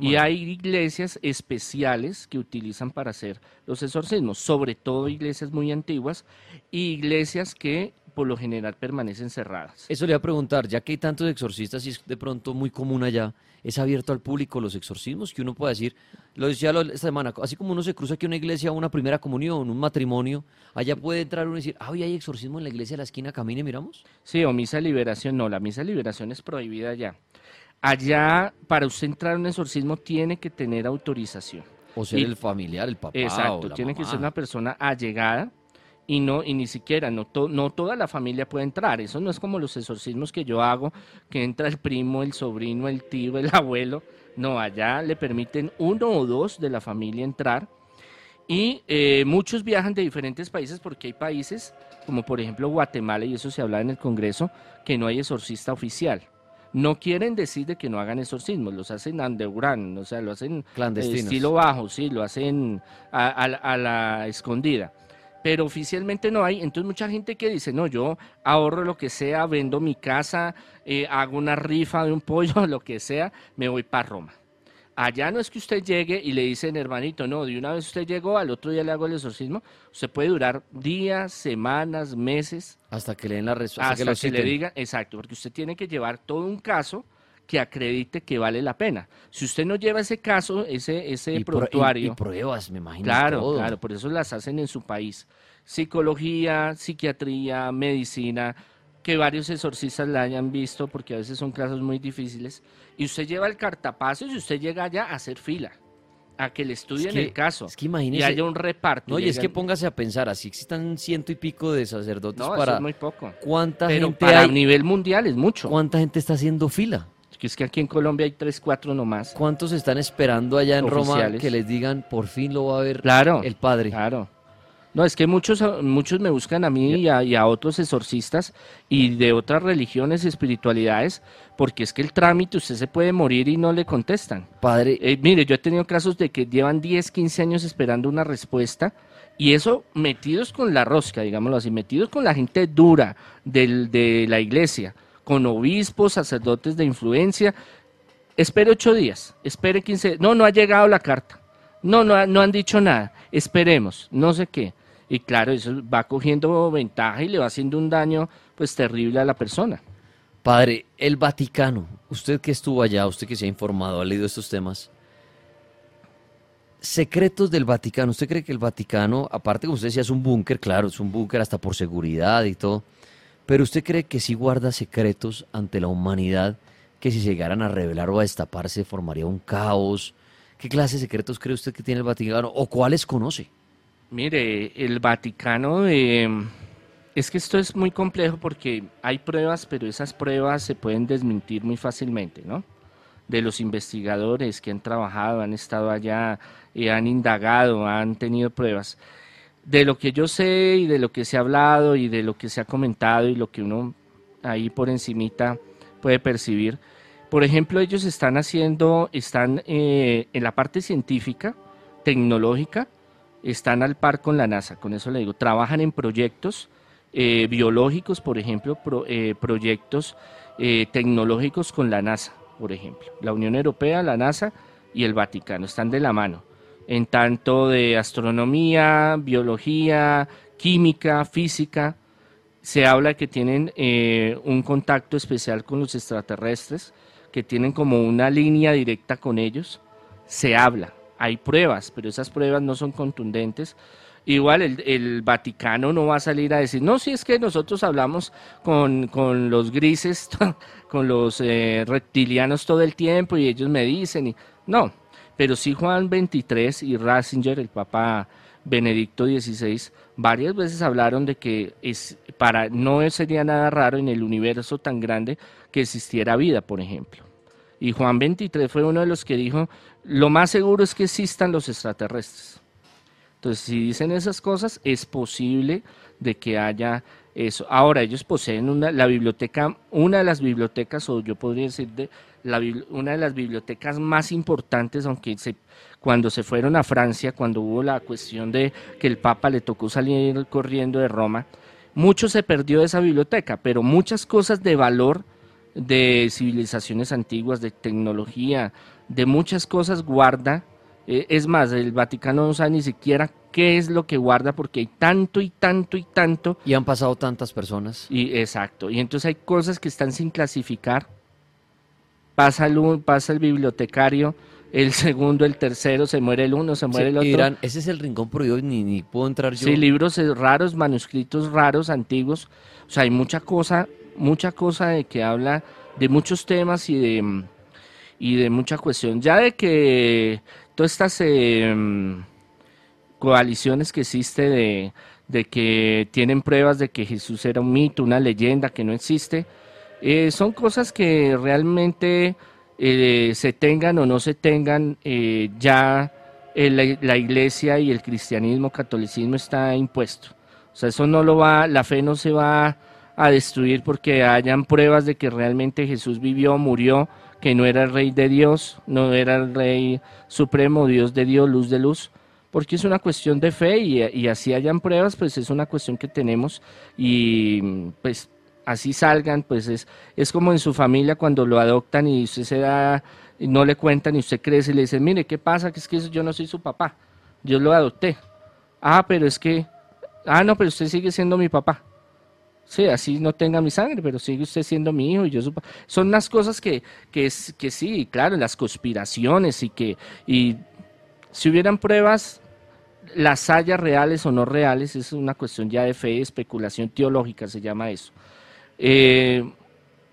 y hay iglesias especiales que utilizan para hacer los exorcismos, sobre todo iglesias muy antiguas y iglesias que por lo general permanecen cerradas. Eso le voy a preguntar, ya que hay tantos exorcistas y es de pronto muy común allá, ¿es abierto al público los exorcismos? Que uno puede decir, lo decía esta semana, así como uno se cruza aquí una iglesia, una primera comunión, un matrimonio, allá puede entrar uno y decir, ah, hoy hay exorcismo en la iglesia de la esquina, camine, miramos. Sí, o misa de liberación, no, la misa de liberación es prohibida allá. Allá, para usted entrar a un exorcismo, tiene que tener autorización. O ser el familiar, el papá. Exacto, tiene que ser una persona allegada y no y ni siquiera no, no toda la familia puede entrar. Eso no es como los exorcismos que yo hago que entra el primo el sobrino el tío el abuelo. No allá le permiten uno o dos de la familia entrar. Y eh, muchos viajan de diferentes países porque hay países como por ejemplo Guatemala y eso se habla en el Congreso que no hay exorcista oficial. No quieren decir de que no hagan exorcismos, los hacen underground, o sea, lo hacen estilo bajo, sí, lo hacen a la escondida pero oficialmente no hay. Entonces mucha gente que dice, no, yo ahorro lo que sea, vendo mi casa, eh, hago una rifa de un pollo, lo que sea, me voy para Roma. Allá no es que usted llegue y le dicen, hermanito, no, de una vez usted llegó, al otro día le hago el exorcismo. Usted puede durar días, semanas, meses. Hasta que le den la respuesta. Hasta que, le diga, exacto, porque usted tiene que llevar todo un caso que acredite que vale la pena. Si usted no lleva ese caso, ese, ese y y, pruebas, me imagino. Claro, claro, por eso las hacen en su país. Psicología, psiquiatría, medicina, que varios exorcistas la hayan visto, porque a veces son casos muy difíciles. Y usted lleva el cartapacio y usted llega allá a hacer fila a que le estudien el caso es que imagínese, y haya un reparto. No, y es que póngase a pensar, así existan ciento y pico de sacerdotes no, para... es muy poco. ¿Cuánta Pero gente para nivel mundial es mucho. ¿Cuánta gente está haciendo fila? Que es que aquí en Colombia hay tres, cuatro nomás. ¿Cuántos están esperando allá en Roma que les digan por fin lo va a ver el padre? Claro. No, es que muchos, muchos me buscan a mí y a, otros exorcistas y de otras religiones y espiritualidades, porque es que el trámite usted se puede morir y no le contestan. Padre. Eh, mire, yo he tenido casos de que llevan 10, 15 años esperando una respuesta y eso metidos con la rosca, digámoslo así, metidos con la gente dura del, de la iglesia con obispos, sacerdotes de influencia. Espere ocho días, espere quince. No, no ha llegado la carta. No, no, no han dicho nada. Esperemos, no sé qué. Y claro, eso va cogiendo ventaja y le va haciendo un daño pues terrible a la persona. Padre, el Vaticano, usted que estuvo allá, usted que se ha informado, ha leído estos temas, secretos del Vaticano, ¿usted cree que el Vaticano, aparte como usted decía, es un búnker, claro, es un búnker hasta por seguridad y todo, pero usted cree que si guarda secretos ante la humanidad que si llegaran a revelar o a destaparse formaría un caos? ¿Qué clase de secretos cree usted que tiene el Vaticano o cuáles conoce? Mire, el Vaticano, em, es que esto es muy complejo porque hay pruebas, pero esas pruebas se pueden desmentir muy fácilmente, ¿no? De los investigadores que han trabajado, han estado allá, y han indagado, han tenido pruebas de lo que yo sé y de lo que se ha hablado y de lo que se ha comentado y lo que uno ahí por encimita puede percibir. Por ejemplo, ellos están haciendo, están eh, en la parte científica, tecnológica, están al par con la NASA, con eso le digo, trabajan en proyectos eh, biológicos, por ejemplo, eh, proyectos tecnológicos con la NASA, por ejemplo. La Unión Europea, la NASA y el Vaticano están de la mano en tanto de astronomía, biología, química, física. Se habla que tienen eh, un contacto especial con los extraterrestres, que tienen como una línea directa con ellos, se habla. Hay pruebas, pero esas pruebas no son contundentes. Igual el, Vaticano no va a salir a decir, no, si es que nosotros hablamos con, los grises, con los eh, reptilianos todo el tiempo y ellos me dicen, y, no, pero sí Juan 23 y Ratzinger, el Papa Benedicto XVI, varias veces hablaron de que es, para, no sería nada raro en el universo tan grande que existiera vida, por ejemplo. Y Juan 23 fue uno de los que dijo, lo más seguro es que existan los extraterrestres. Entonces, si dicen esas cosas, es posible de que haya eso. Ahora, ellos poseen una, la biblioteca, una de las bibliotecas, o yo podría decir de la, una de las bibliotecas más importantes, aunque cuando se fueron a Francia, cuando hubo la cuestión de que el Papa le tocó salir corriendo de Roma, mucho se perdió de esa biblioteca, pero muchas cosas de valor de civilizaciones antiguas, de tecnología, de muchas cosas guarda. Eh, es más, el Vaticano no sabe ni siquiera qué es lo que guarda porque hay tanto y tanto y tanto. Y han pasado tantas personas. Y exacto. Y entonces hay cosas que están sin clasificar. Pasa el, pasa el bibliotecario, el segundo, el tercero, se muere el uno, se muere el otro. ese es el rincón prohibido, ni, ni puedo entrar yo. Sí, libros raros, manuscritos raros, antiguos. O sea, hay mucha cosa mucha cosa de que habla de muchos temas y de, y de mucha cuestión. Ya de que todas estas em, coaliciones que existe de, de, que tienen pruebas de que Jesús era un mito, una leyenda que no existe, eh, son cosas que realmente eh, se tengan o no se tengan, eh, ya la, la iglesia y el cristianismo, catolicismo está impuesto. O sea, eso no lo va, la fe no se va a destruir porque hayan pruebas de que realmente Jesús vivió, murió, que no era el rey de Dios, no era el rey supremo, Dios de Dios, luz de luz, porque es una cuestión de fe y, así hayan pruebas, pues es una cuestión que tenemos y pues así salgan, pues es, es como en su familia cuando lo adoptan y usted se da, y no le cuentan y usted crece y le dice, mire, ¿qué pasa? Que es que yo no soy su papá, yo lo adopté. Ah, pero es que, ah, no, pero usted sigue siendo mi papá. Sí, así no tenga mi sangre, pero sigue usted siendo mi hijo y yo son las cosas que, que, que sí, claro, las conspiraciones y que y si hubieran pruebas, las haya reales o no reales, es una cuestión ya de fe, especulación teológica se llama eso. Eh,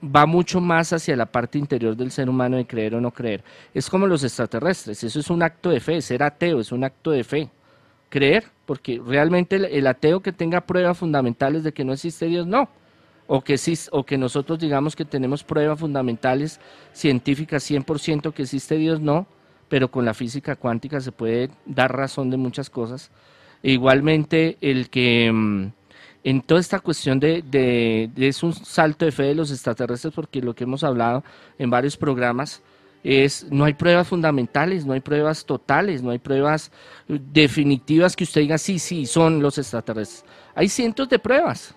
va mucho más hacia la parte interior del ser humano de creer o no creer. Es como los extraterrestres, eso es un acto de fe, ser ateo es un acto de fe creer, porque realmente el, ateo que tenga pruebas fundamentales de que no existe Dios, no. O que, o que nosotros digamos que tenemos pruebas fundamentales científicas 100% que existe Dios, no, pero con la física cuántica se puede dar razón de muchas cosas. E igualmente, el que mm, en toda esta cuestión de, de, es un salto de fe de los extraterrestres, porque lo que hemos hablado en varios programas, es no hay pruebas fundamentales, no hay pruebas totales, no hay pruebas definitivas que usted diga sí, sí, son los extraterrestres. Hay cientos de pruebas,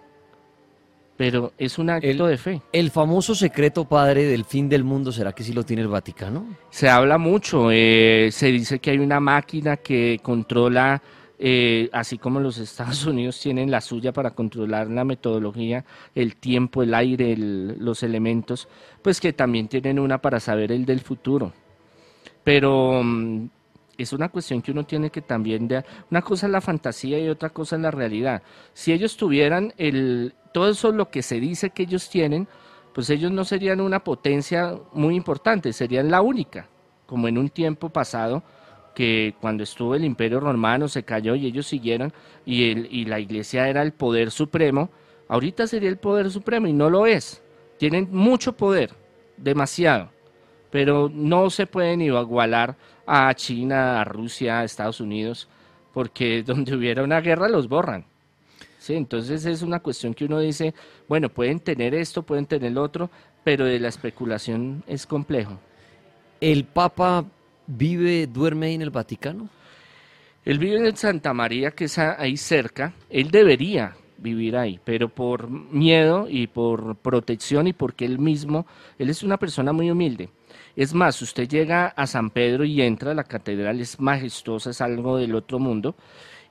pero es un acto de fe. ¿El famoso secreto padre del fin del mundo será que sí lo tiene el Vaticano? Se habla mucho, eh, se dice que hay una máquina que controla eh, así como los Estados Unidos tienen la suya para controlar la metodología, el tiempo, el aire, los elementos, pues que también tienen una para saber el del futuro. Pero mm, es una cuestión que uno tiene que también, de, una cosa es la fantasía y otra cosa es la realidad. Si ellos tuvieran el, todo eso lo que se dice que ellos tienen, pues ellos no serían una potencia muy importante, serían la única, como en un tiempo pasado que cuando estuvo el imperio romano se cayó y ellos siguieron y, el, y la iglesia era el poder supremo, ahorita sería el poder supremo y no lo es. Tienen mucho poder, demasiado, pero no se pueden igualar a China, a Rusia, a Estados Unidos, porque donde hubiera una guerra los borran. Sí, entonces es una cuestión que uno dice, bueno, pueden tener esto, pueden tener lo otro, pero de la especulación es complejo. El Papa ¿Vive, duerme en el Vaticano? Él vive en Santa María, que es ahí cerca. Él debería vivir ahí, pero por miedo y por protección y porque él mismo, él es una persona muy humilde. Es más, usted llega a San Pedro y entra, la catedral es majestuosa, es algo del otro mundo,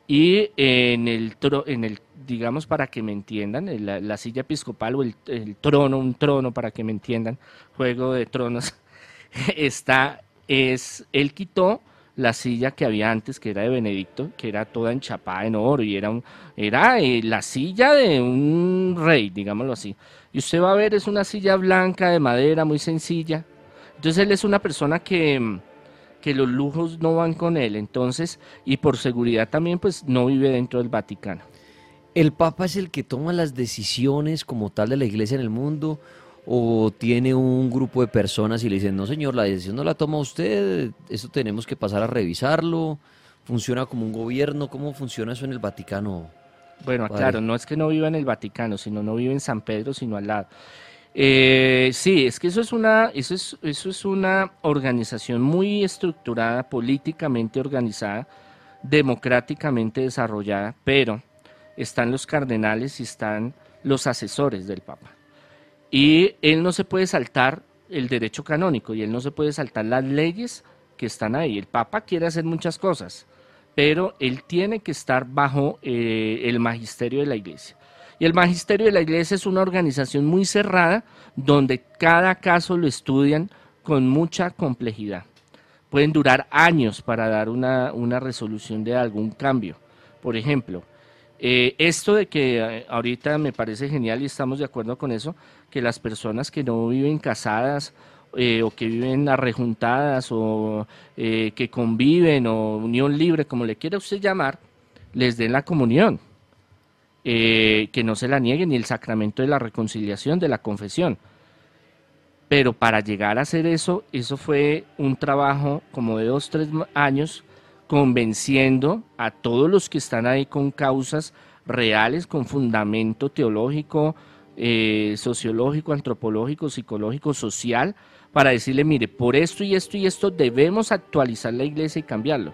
y en el, en el digamos para que me entiendan, la, silla episcopal o el, trono, un trono para que me entiendan, juego de tronos, está, es, él quitó la silla que había antes, que era de Benedicto, que era toda enchapada en oro y era, un, era eh, la silla de un rey, digámoslo así. Y usted va a ver, es una silla blanca de madera, muy sencilla. Entonces él es una persona que, que los lujos no van con él, entonces, y por seguridad también, pues no vive dentro del Vaticano. ¿El Papa es el que toma las decisiones como tal de la iglesia en el mundo? ¿O tiene un grupo de personas y le dicen, no señor, la decisión no la toma usted, eso tenemos que pasar a revisarlo? ¿Funciona como un gobierno? ¿Cómo funciona eso en el Vaticano? Bueno, claro, no es que no viva en el Vaticano, sino no vive en San Pedro, sino al lado. Eh, sí, es que eso es una, eso es, eso es una organización muy estructurada, políticamente organizada, democráticamente desarrollada, pero están los cardenales y están los asesores del Papa. Y él no se puede saltar el derecho canónico y él no se puede saltar las leyes que están ahí. El Papa quiere hacer muchas cosas, pero él tiene que estar bajo eh, el magisterio de la Iglesia. Y el magisterio de la Iglesia es una organización muy cerrada donde cada caso lo estudian con mucha complejidad. Pueden durar años para dar una, una resolución de algún cambio. Por ejemplo, eh, esto de que eh, ahorita me parece genial y estamos de acuerdo con eso, que las personas que no viven casadas eh, o que viven arrejuntadas o que conviven o unión libre, como le quiera usted llamar, les den la comunión, que no se la nieguen ni el sacramento de la reconciliación, de la confesión. Pero para llegar a hacer eso, eso fue un trabajo como de dos, tres años convenciendo a todos los que están ahí con causas reales, con fundamento teológico, eh, sociológico, antropológico, psicológico, social, para decirle, mire, por esto y esto y esto debemos actualizar la iglesia y cambiarlo.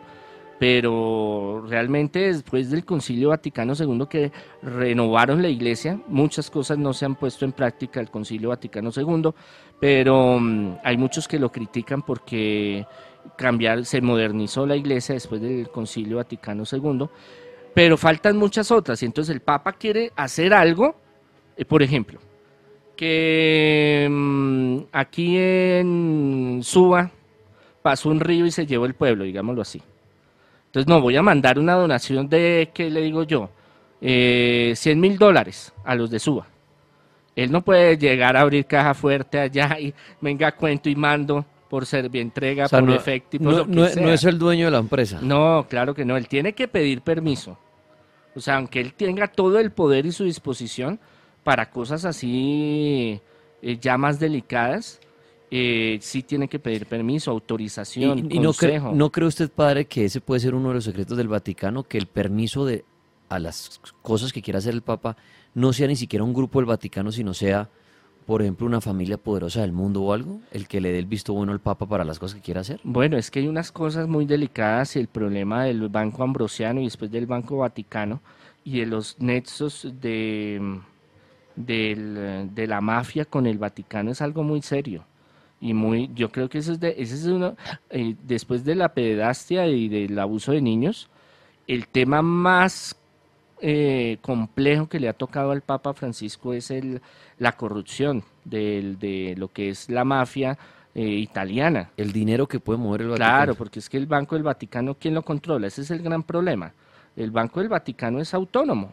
Pero realmente después del Concilio Vaticano II que renovaron la iglesia, muchas cosas no se han puesto en práctica el Concilio Vaticano II, pero mm, hay muchos que lo critican porque cambiar, se modernizó la iglesia después del Concilio Vaticano II, pero faltan muchas otras. Y entonces el Papa quiere hacer algo, eh, por ejemplo, que mm, aquí en Suba pasó un río y se llevó el pueblo, digámoslo así. Entonces no, voy a mandar una donación de, ¿qué le digo yo? Eh, 100 mil dólares a los de Suba. Él no puede llegar a abrir caja fuerte allá y venga cuento y mando por entrega, por no, efecto no, no, es el dueño de la empresa. No, claro que no. Él tiene que pedir permiso. O sea, aunque él tenga todo el poder y su disposición para cosas así eh, ya más delicadas, eh, sí tiene que pedir permiso, autorización, y, consejo. No, cree usted, padre, que ese puede ser uno de los secretos del Vaticano, que el permiso de a las cosas que quiera hacer el Papa no sea ni siquiera un grupo del Vaticano, sino sea por ejemplo, una familia poderosa del mundo o algo, el que le dé el visto bueno al Papa para las cosas que quiera hacer? Bueno, es que hay unas cosas muy delicadas y el problema del Banco Ambrosiano y después del Banco Vaticano y de los nexos de, de la mafia con el Vaticano es algo muy serio. Y muy, yo creo que ese es, de, ese es uno, eh, después de la pedastia y del abuso de niños, el tema más eh, complejo que le ha tocado al Papa Francisco es el, la corrupción de lo que es la mafia eh, italiana. El dinero que puede mover el Vaticano. Claro, porque es que el Banco del Vaticano, ¿quién lo controla? Ese es el gran problema. El Banco del Vaticano es autónomo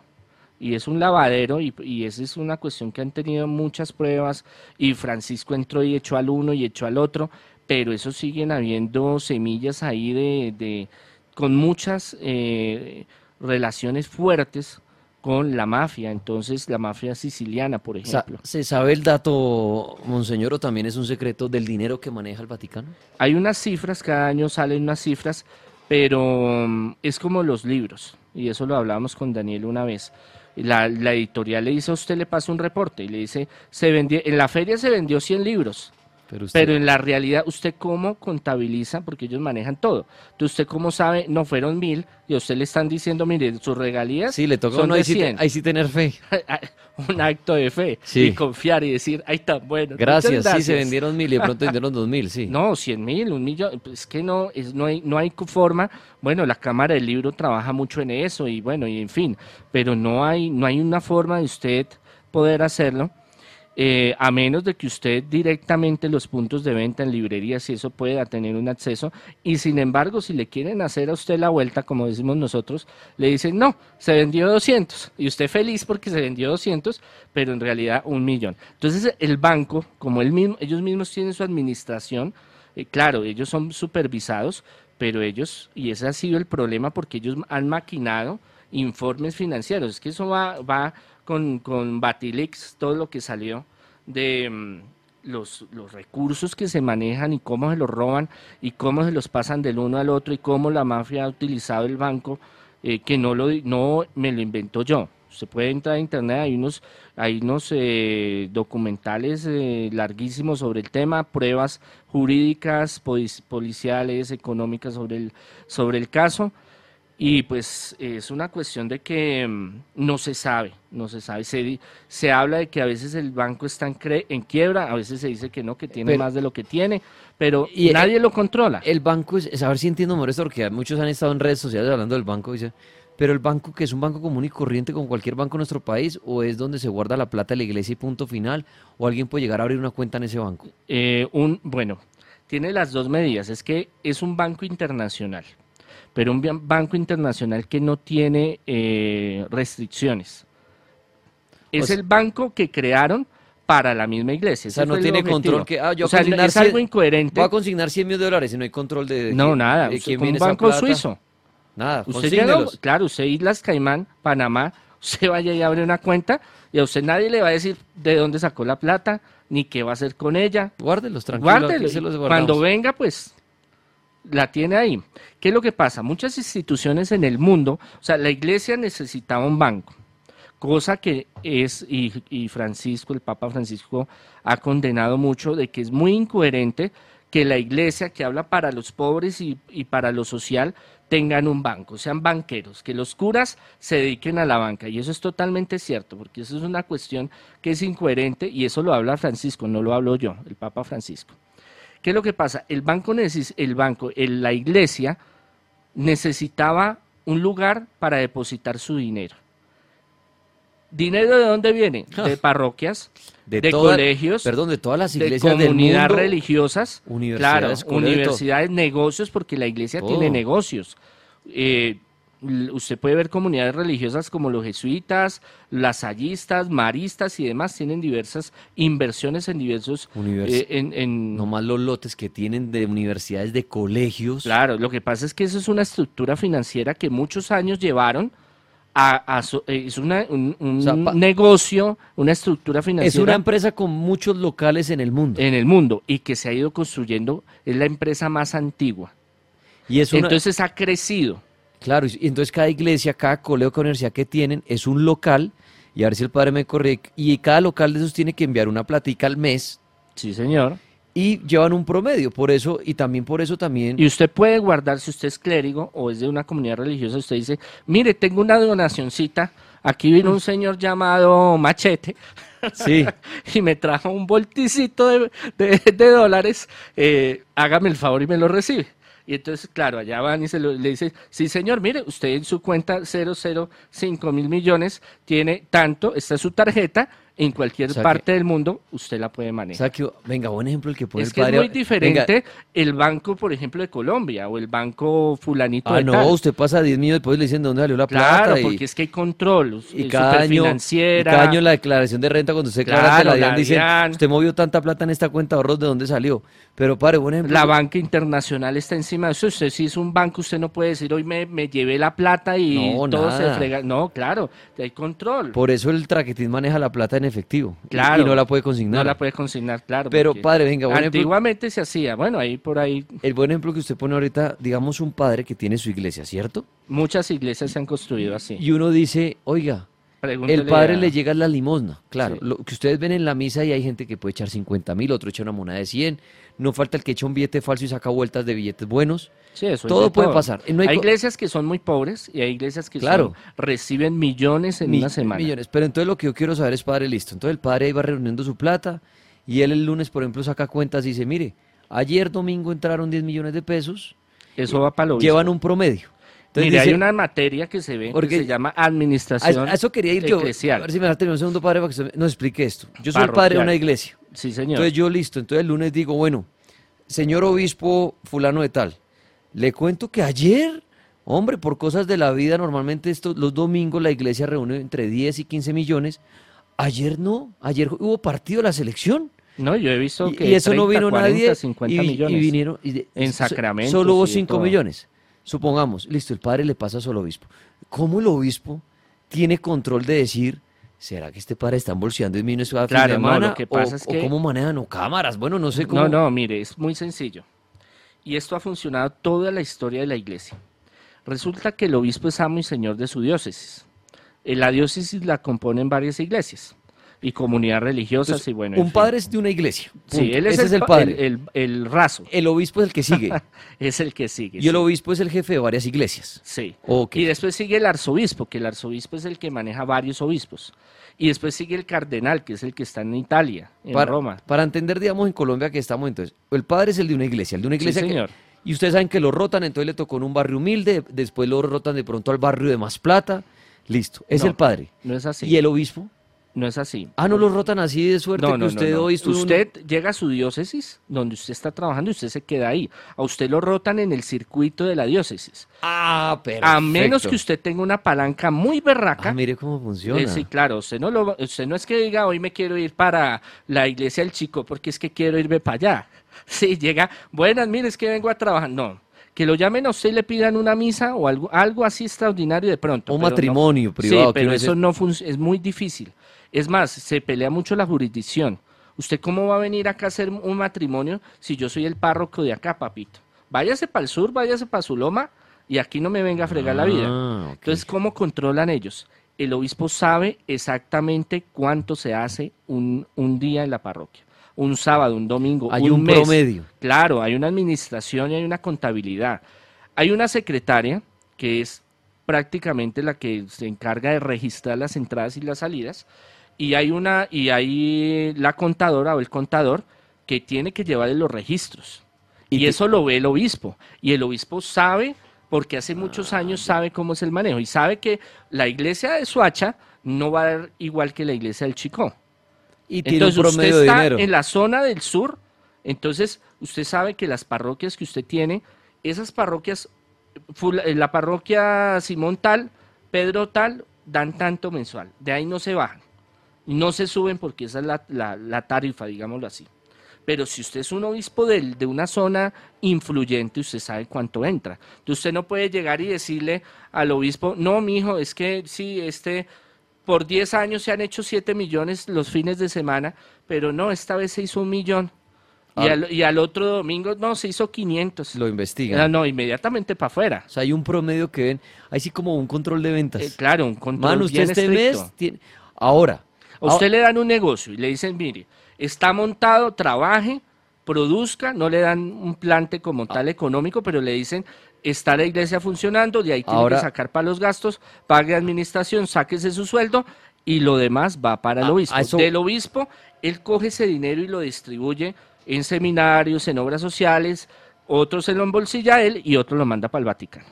y es un lavadero y, y, esa es una cuestión que han tenido muchas pruebas y Francisco entró y echó al uno y echó al otro, pero eso siguen habiendo semillas ahí de, de con muchas eh, relaciones fuertes con la mafia, entonces la mafia siciliana, por ejemplo. ¿Se sabe el dato, Monseñor, o también es un secreto del dinero que maneja el Vaticano? Hay unas cifras, cada año salen unas cifras, pero mm, es como los libros, y eso lo hablábamos con Daniel una vez. La, editorial le dice a usted, le pasa un reporte, y le dice, se vendió, en la feria se vendió 100 libros, Pero, Pero, en la realidad, ¿usted cómo contabiliza? Porque ellos manejan todo. Entonces, ¿usted cómo sabe? No fueron mil y a usted le están diciendo, mire, sus regalías sí, le toca son ahí, sí, tener fe. Un acto de fe. Y confiar y decir, ahí está, bueno. Gracias, sí, se vendieron mil y de pronto vendieron dos mil, sí. No, cien mil, un millón. Es que no, es, no, hay, no hay forma. Bueno, la Cámara del Libro trabaja mucho en eso y bueno, y en fin. Pero no hay, no hay una forma de usted poder hacerlo eh, a menos de que usted directamente los puntos de venta en librerías y eso pueda tener un acceso. Y sin embargo, si le quieren hacer a usted la vuelta, como decimos nosotros, le dicen, no, se vendió 200. Y usted feliz porque se vendió 200, pero en realidad un millón. Entonces el banco, como él mismo, ellos mismos tienen su administración, eh, claro, ellos son supervisados, pero ellos, y ese ha sido el problema porque ellos han maquinado informes financieros. Es que eso va, va con, con Batilix, todo lo que salió de mm, los, los, recursos que se manejan y cómo se los roban y cómo se los pasan del uno al otro y cómo la mafia ha utilizado el banco, eh, que no, lo, no me lo inventó yo. Se puede entrar a internet, hay unos, hay unos eh, documentales eh, larguísimos sobre el tema, pruebas jurídicas, policiales, económicas sobre el, sobre el caso. Y pues es una cuestión de que mm, no se sabe, no se sabe. Se, se habla de que a veces el banco está en, en quiebra, a veces se dice que no, que tiene más de lo que tiene, pero y nadie lo controla. El banco, es, a ver si entiendo, Moresto, porque muchos han estado en redes sociales hablando del banco, dice, pero el banco que es un banco común y corriente con cualquier banco en nuestro país, o es donde se guarda la plata de la iglesia y punto final, o alguien puede llegar a abrir una cuenta en ese banco. Eh, un, bueno, tiene las dos medidas, es que es un banco internacional pero un banco internacional que no tiene eh, restricciones. Es el banco que crearon para la misma iglesia. O sea, no tiene control. Que, ah, yo o sea, es algo incoherente. Va a consignar 100 mil dólares y no hay control de. no, nada. De un banco suizo. Nada, usted Claro, usted Islas Caimán, Panamá, usted vaya y abre una cuenta y a usted nadie le va a decir de dónde sacó la plata, ni qué va a hacer con ella. Guárdelos, tranquilo. Guárdelos. Cuando venga, pues la tiene ahí. ¿Qué es lo que pasa? Muchas instituciones en el mundo, o sea, la iglesia necesitaba un banco, cosa que es, y, Francisco, el Papa Francisco, ha condenado mucho de que es muy incoherente que la iglesia que habla para los pobres y, y, para lo social tengan un banco, sean banqueros, que los curas se dediquen a la banca. Y eso es totalmente cierto, porque eso es una cuestión que es incoherente y eso lo habla Francisco, no lo hablo yo, el Papa Francisco. ¿Qué es lo que pasa? El banco, el banco la iglesia necesitaba un lugar para depositar su dinero. ¿Dinero de dónde viene? De parroquias, de, colegios, perdón, de todas las iglesias de comunidades religiosas, universidades, claro, universidades, negocios, porque la iglesia tiene negocios. Eh, usted puede ver comunidades religiosas como los jesuitas, las hallistas, maristas y demás, tienen diversas inversiones en diversos... Eh, en, más los lotes que tienen de universidades, de colegios. Claro, lo que pasa es que eso es una estructura financiera que muchos años llevaron a, eh, es un, negocio, una estructura financiera. Es una empresa con muchos locales en el mundo. En el mundo y que se ha ido construyendo, es la empresa más antigua. Y es Entonces ha crecido. Claro, y entonces cada iglesia, cada colegio, cada universidad que tienen es un local, y a ver si el padre me corre, y cada local de esos tiene que enviar una platica al mes. Sí, señor. Y llevan un promedio, por eso, y también por eso también. Y usted puede guardar, si usted es clérigo o es de una comunidad religiosa, usted dice, mire, tengo una donacioncita, aquí vino un señor llamado Machete. Sí. y me trajo un volticito de, dólares, eh, hágame el favor y me lo recibe. Y entonces, claro, allá van y se le dice, sí señor, mire, usted en su cuenta 005 mil millones tiene tanto, esta es su tarjeta, en cualquier parte del mundo usted la puede manejar. venga, buen ejemplo el que pone es que Es muy diferente el banco, por ejemplo, de Colombia o el banco fulanito Ah, no, usted pasa 10 millones después le dicen dónde salió la plata. Claro, porque es que hay control. Y cada, año, y cada año la declaración de renta cuando usted claro, la, la dicen, usted movió tanta plata en esta cuenta de ahorros, ¿de dónde salió? Pero pare, buen ejemplo. La banca internacional está encima de eso. Usted si es un banco, usted no puede decir, hoy me, me llevé la plata y todo se frega. No, claro, hay control. Por eso el traquetín maneja la plata en efectivo. Claro. Y no la puede consignar. No la puede consignar, claro. Pero padre, venga, buen Antiguamente se hacía, bueno, ahí por ahí. El buen ejemplo que usted pone ahorita, digamos un padre que tiene su iglesia, ¿cierto? Muchas iglesias se han construido así. Y uno dice, oiga, Pregúntele el padre a- le llega la limosna, claro. Sí. Lo que ustedes ven en la misa y hay gente que puede echar 50 mil, otro echa una moneda de 100. No falta el que echa un billete falso y saca vueltas de billetes buenos. Sí, eso es Todo de puede pasar. No hay iglesias que son muy pobres y hay iglesias que Claro. son- reciben millones en Mi- una semana. Millones. Pero entonces lo que yo quiero saber es, padre, listo. Entonces el padre iba reuniendo su plata y él el lunes, por ejemplo, saca cuentas y dice, mire, ayer domingo entraron 10 millones de pesos, Eso va para lo llevan un promedio. Entonces Mire, hay una materia que se ve Porque- que se llama a, administración a eso quería ir yo. A eclesial. ver si me da terminar un segundo, padre, para que nos explique esto. Yo soy padre de una iglesia. Sí, señor. Entonces yo listo, entonces el lunes digo, bueno, señor obispo fulano de tal, le cuento que ayer, hombre, por cosas de la vida, normalmente estos, los domingos la iglesia reúne entre 10 y 15 millones. Ayer no, ayer hubo partido de la selección. no, yo he visto que y eso no 30, vino 40, nadie. 50 y, vinieron. y de- En sacramentos Solo hubo y de 5 todo. millones. Supongamos, listo, el padre le pasa solo al obispo. ¿Cómo el obispo tiene control de decir, ¿será que este padre está embolseando y millones cada fin Claro, de no, semana? lo que pasa o, es o que- cómo manejan o cámaras. Bueno, no sé cómo. No, no, mire, es muy sencillo. Y esto ha funcionado toda la historia de la iglesia. Resulta que el obispo es amo y señor de su diócesis. Eh, La diócesis la componen varias iglesias y comunidades religiosas Entonces, y bueno. en un fin. padre es de una iglesia. Sí, él es, Ese el, es el pa- padre. El, el- el raso, El obispo es el que sigue. es el que sigue. y el sí. obispo es el jefe de varias iglesias. Sí. Y después sigue el arzobispo, que el arzobispo es el que maneja varios obispos. Y después sigue el cardenal, que es el que está en Italia, en para, Roma. para entender, digamos, en Colombia que estamos entonces, el padre es el de una iglesia, el de una Sí, iglesia que- señor. y ustedes saben que lo rotan, entonces le tocó en un barrio humilde, después lo rotan de pronto al barrio de más plata, listo, es No, el padre. No es así. ¿Y el obispo? No es así. Ah, no lo rotan así de suerte No, que no, no, usted no. hoy estuvo en un- Usted llega a su diócesis, donde usted está trabajando, y usted se queda ahí. A usted lo rotan en el circuito de la diócesis. Ah, pero. A menos que usted tenga una palanca muy berraca. Ah, mire cómo funciona. Eh, sí, claro, usted no, lo, usted no es que diga hoy me quiero ir para la iglesia del chico porque es que quiero irme para allá. Sí, llega, buenas, mire, es que vengo a trabajar. No, que lo llamen a usted y le pidan una misa o algo, algo así extraordinario de pronto. Un no- matrimonio privado. Sí, que pero eso no es muy difícil. Es más, se pelea mucho la jurisdicción. ¿Usted cómo va a venir acá a hacer un matrimonio si yo soy el párroco de acá, papito? Váyase para el sur, váyase para su loma y aquí no me venga a fregar la vida. Ah. Entonces, ¿cómo controlan ellos? El obispo sabe exactamente cuánto se hace un, un día en la parroquia. Un sábado, un domingo, Hay un, un mes. promedio. Claro, hay una administración y hay una contabilidad. Hay una secretaria que es prácticamente la que se encarga de registrar las entradas y las salidas y hay una y hay la contadora o el contador que tiene que llevarle los registros. Y eso lo ve el obispo. Y el obispo sabe, porque hace muchos años sabe cómo es el manejo. Y sabe que la iglesia de Suacha no va a dar igual que la iglesia del Chico. Y tiene Entonces un usted promedio de está dinero. en la zona del sur, entonces usted sabe que las parroquias que usted tiene, esas parroquias, eh, la parroquia Simón tal, Pedro tal, dan tanto mensual. De ahí no se bajan. No se suben porque esa es la, la- la tarifa, digámoslo así. Pero si usted es un obispo del- de, una zona influyente, usted sabe cuánto entra. Entonces usted no puede llegar y decirle al obispo, no, mi hijo, es que sí, este, por 10 años se han hecho 7 millones los fines de semana, pero no, esta vez se hizo un millón. Y, Ah. al, y al otro domingo, no, se hizo 500. Lo investigan. Ah, no, inmediatamente para afuera. O sea, hay un promedio que ven, hay sí como un control de ventas. Eh, claro, un control Mano, usted bien este estricto. mes tiene... Ahora, A usted le dan un negocio y le dicen, mire, está montado, trabaje, produzca, no le dan un plante como tal Ah. económico, pero le dicen, está la iglesia funcionando, de ahí tiene Ahora- que sacar para los gastos, pague administración, sáquese su sueldo y lo demás va para el A- obispo. a eso- Del obispo, él coge ese dinero y lo distribuye en seminarios, en obras sociales, otros se lo embolsilla a él y otros lo manda para el Vaticano.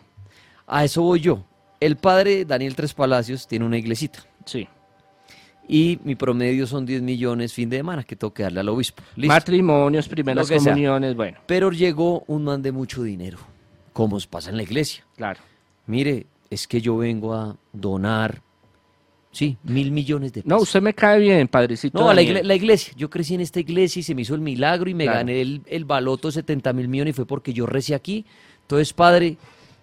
a eso voy yo. El padre Daniel Tres Palacios tiene una iglesita. Sí. Y mi promedio son 10 millones fin de semana que tengo que darle al obispo. Listo. Matrimonios, primeras sea. comuniones, bueno, Pero llegó un man de mucho dinero, como os pasa en la iglesia. claro. Mire, es que yo vengo a donar, sí, mil millones de pesos. No, usted me cae bien, padrecito. No, la, igle- la iglesia. Yo crecí en esta iglesia y se me hizo el milagro y me Claro. gané el, el baloto de 70 mil millones y fue porque yo recé aquí. Entonces, padre,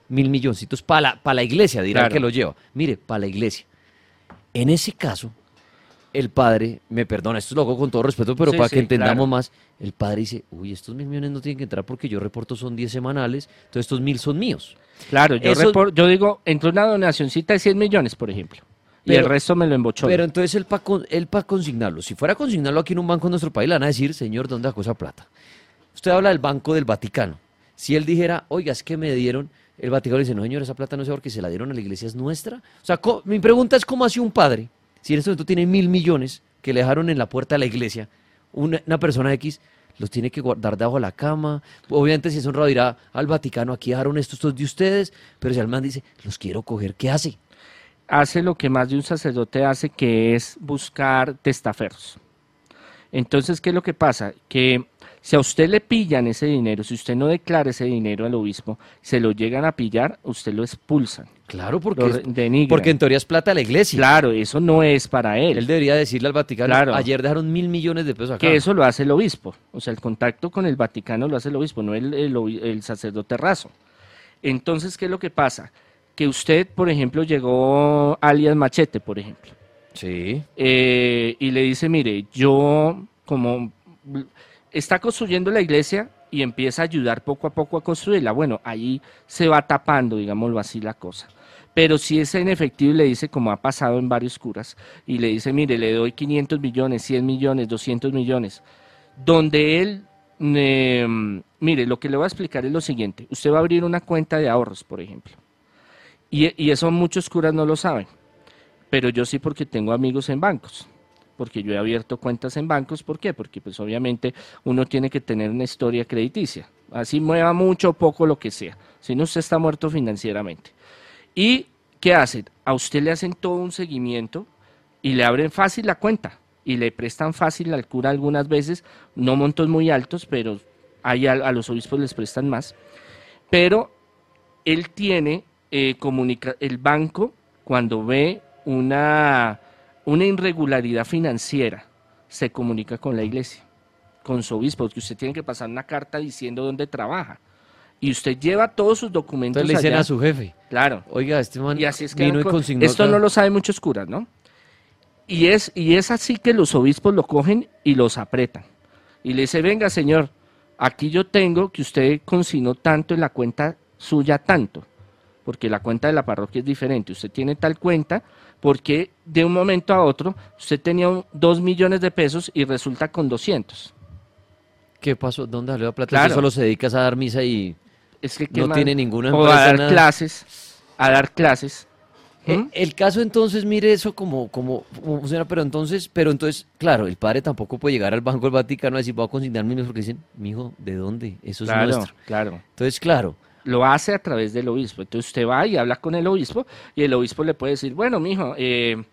mil milloncitos para la, pa' la iglesia, dirá Claro. que lo lleva. Mire, para la iglesia. En ese caso, el padre, me perdona, esto lo hago con todo respeto, pero Sí, para sí, que entendamos claro. más, el padre dice, uy, estos mil millones no tienen que entrar porque yo reporto son 10 semanales, entonces estos mil son míos. Claro, yo, Eso- yo digo, entre una donacioncita de 100 millones, por ejemplo, y el resto me lo embochó. Pero entonces él para pa consignarlo, si fuera a consignarlo aquí en un banco en nuestro país, le van a decir, señor, ¿dónde sacó esa plata? Usted habla del Banco del Vaticano. Si él dijera, oiga, es que me dieron, el Vaticano le dice, no, señor, esa plata no sé porque se la dieron a la iglesia, es nuestra. O sea, mi pregunta es, ¿cómo hace un padre, si en este momento tiene mil millones que le dejaron en la puerta de la iglesia, una, persona X, los tiene que guardar debajo de la cama? Obviamente, si es honrado, dirá al Vaticano, aquí dejaron estos, estos de ustedes, pero si el man dice, los quiero coger, ¿qué hace? hace lo que más de un sacerdote hace, que es buscar testaferros. Entonces, ¿qué es lo que pasa? Que si a usted le pillan ese dinero, si usted no declara ese dinero al obispo, se lo llegan a pillar, usted lo expulsan, Claro, porque, porque en teoría es plata de la iglesia. Claro, eso no es para él. Él debería decirle al Vaticano, Claro. ayer dejaron mil millones de pesos acá. que eso lo hace el obispo. O sea, el contacto con el Vaticano lo hace el obispo, no el, el sacerdote raso. Entonces, ¿qué es lo que pasa? Que usted, por ejemplo, llegó alias Machete, por ejemplo, Sí. eh, y le dice, mire, yo como está construyendo la iglesia y empieza a ayudar poco a poco a construirla. Bueno, ahí se va tapando, digámoslo así, la cosa. Pero si es en efectivo y le dice, como ha pasado en varios curas, y le dice, mire, le doy 500 millones, 100 millones, 200 millones, donde él, eh, mire, lo que le voy a explicar es lo siguiente. Usted va a abrir una cuenta de ahorros, por ejemplo. Y eso muchos curas no lo saben. Pero yo sí porque tengo amigos en bancos. Porque yo he abierto cuentas en bancos. ¿Por qué? Porque pues obviamente uno tiene que tener una historia crediticia. Así mueva mucho o poco lo que sea. Si no, usted está muerto financieramente. ¿Y qué hacen? A usted le hacen todo un seguimiento y le abren fácil la cuenta. Y le prestan fácil al cura algunas veces, no montos muy altos, pero ahí a, a los obispos les prestan más. Pero él tiene eh, comunica el banco cuando ve una, una irregularidad financiera, se comunica con la iglesia, con su obispo, porque usted tiene que pasar una carta diciendo dónde trabaja. Y usted lleva todos sus documentos Entonces le dicen allá. a su jefe, Claro. oiga, este man Y así es que vino dan y con- consignó esto acá". no lo saben muchos curas, ¿no? Y es, y es así que los obispos lo cogen y los apretan. Y le dice, venga señor, aquí yo tengo que usted consignó tanto en la cuenta suya tanto, porque la cuenta de la parroquia es diferente. Usted tiene tal cuenta porque de un momento a otro usted tenía dos millones de pesos y resulta con 200. ¿Qué pasó? ¿Dónde salió la plata? Claro. Usted solo se dedica a dar misa y Es que ¿qué no tiene ninguna O a empresa, dar nada. clases, a dar clases. Eh, ¿Mm? El caso entonces, mire eso como, como, como funciona, pero entonces, pero entonces, claro, el padre tampoco puede llegar al Banco del Vaticano a decir, voy a consignar millones porque dicen, mijo, ¿de dónde? Eso es Claro, nuestro. claro. Entonces, claro, lo hace a través del obispo. Entonces usted va y habla con el obispo y el obispo le puede decir, bueno, mijo, eh,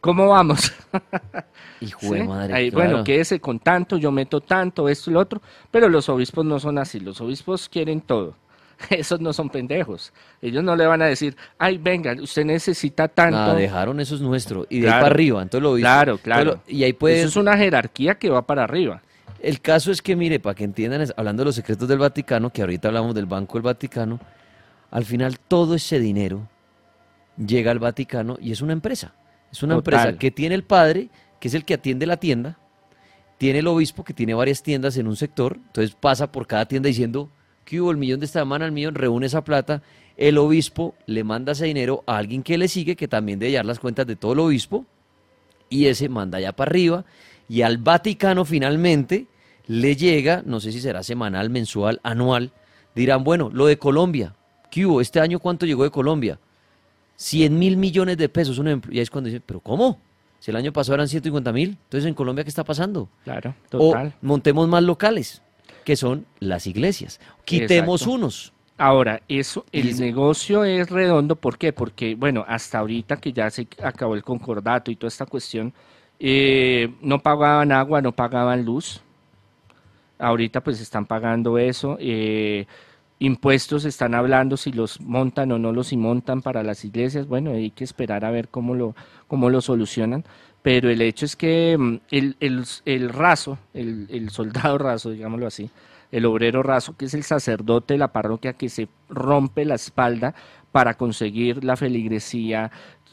¿cómo vamos? hijo de ¿Sí? madre. Ahí, claro. Bueno, quédese con tanto, yo meto tanto, esto y lo otro, pero los obispos no son así, los obispos quieren todo. Esos no son pendejos. Ellos no le van a decir, ay, venga, usted necesita tanto. Nada, dejaron eso es nuestro. Y de ahí Claro. para arriba, entonces lo dice. Claro, claro. y ahí puede. Eso es una jerarquía que va para arriba. El caso es que, mire, para que entiendan, hablando de los secretos del Vaticano, que ahorita hablamos del Banco del Vaticano, al final todo ese dinero llega al Vaticano y es una empresa. Es una Total. empresa que tiene el padre, que es el que atiende la tienda, tiene el obispo, que tiene varias tiendas en un sector, entonces pasa por cada tienda diciendo, que hubo el millón de esta semana, el millón, reúne esa plata, el obispo le manda ese dinero a alguien que le sigue, que también debe llevar las cuentas de todo el obispo, y ese manda allá para arriba, y al Vaticano finalmente le llega, no sé si será semanal, mensual, anual, dirán, bueno, lo de Colombia, ¿qué hubo? ¿Este año cuánto llegó de Colombia? 100 mil millones de pesos, un ejemplo. Y ahí es cuando dicen, ¿pero cómo? Si el año pasado eran 150 mil, entonces en Colombia, ¿qué está pasando? Claro, O total. montemos más locales, que son las iglesias. Quitemos Exacto. unos. Ahora, eso, el negocio es redondo, ¿por qué? Porque, bueno, hasta ahorita que ya se acabó el concordato y toda esta cuestión, eh, no pagaban agua, no pagaban luz. Ahorita pues están pagando eso. eh, impuestos están hablando si los montan o no los montan para las iglesias. Bueno, hay que esperar a ver cómo lo, cómo lo solucionan. Pero el hecho es que mm, el, el- el raso, el, el soldado raso, digámoslo así, el obrero raso, que es el sacerdote de la parroquia que se rompe la espalda para conseguir la feligresía,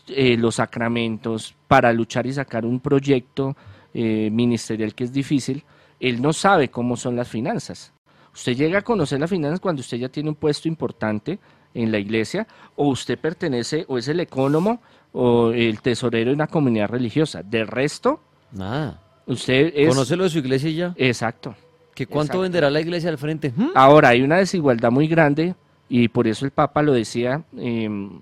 eh, los sacramentos, para luchar y sacar un proyecto eh, ministerial que es difícil, él no sabe cómo son las finanzas. Usted llega a conocer las finanzas cuando usted ya tiene un puesto importante en la iglesia, o usted pertenece o es el ecónomo o el tesorero de una comunidad religiosa. De resto, Nada. usted es... Conoce lo de su iglesia y ya. Exacto. ¿Que ¿Cuánto Exacto. venderá la iglesia al frente? ¿Mm? Ahora, hay una desigualdad muy grande y por eso el Papa lo decía, em,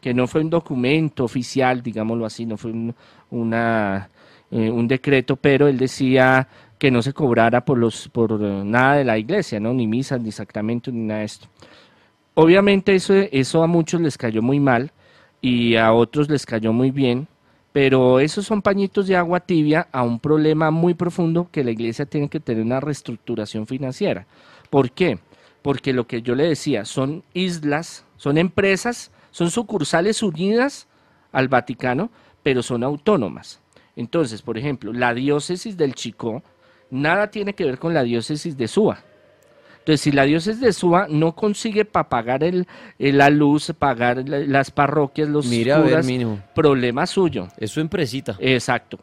que no fue un documento oficial, digámoslo así, no fue un, eh, un decreto, pero él decía que no se cobrara por, los, por eh, nada de la iglesia, ¿no? ni misas, ni sacramentos, ni nada de esto. Obviamente eso, eso a muchos les cayó muy mal y a otros les cayó muy bien, pero esos son pañitos de agua tibia a un problema muy profundo que la iglesia tiene que tener una reestructuración financiera. ¿Por qué? Porque lo que yo le decía, son islas, son empresas, son sucursales unidas al Vaticano, pero son autónomas. Entonces, por ejemplo, la diócesis del Chicó nada tiene que ver con la diócesis de Suba. Entonces, si la diócesis de Suba no consigue para pagar el, el- la luz, pagar la- las parroquias, los Mire a ver, curas, problema suyo. Es su empresita. Exacto.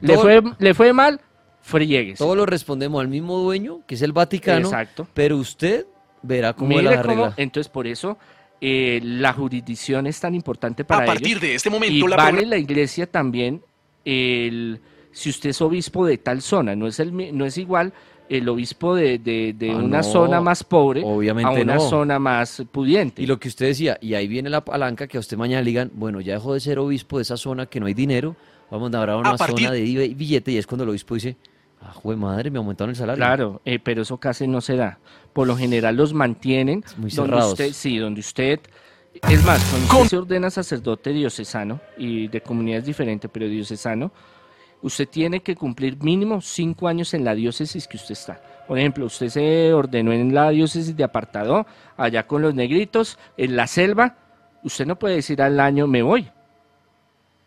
Le Todo- fue, le fue mal, friegues. Todo lo respondemos al mismo dueño, que es el Vaticano. Exacto. Pero usted verá cómo Mire las cómo, entonces por eso eh, la jurisdicción es tan importante para A partir ellos. de este Y momento, la vale la iglesia también el si usted es obispo de tal zona, no es el no es igual el obispo de, de- de Ah, una no, zona más pobre a una no. zona más pudiente. Y lo que usted decía, y ahí viene la palanca que a usted mañana le digan, bueno, ya dejó de ser obispo de esa zona que no hay dinero, vamos a dar a una A partir- zona de bi- billete y es cuando el obispo dice, ah, jue madre, me aumentaron el salario. Claro, eh, pero eso casi no se da. Por lo general los mantienen Muy donde cerrados. usted, sí, donde usted es más, cuando usted se ordena sacerdote diocesano y de comunidades diferentes, pero diocesano, usted tiene que cumplir mínimo cinco años en la diócesis que usted está. Por ejemplo, usted se ordenó en la diócesis de Apartado, allá con los negritos, en la selva, usted no puede decir al año me voy,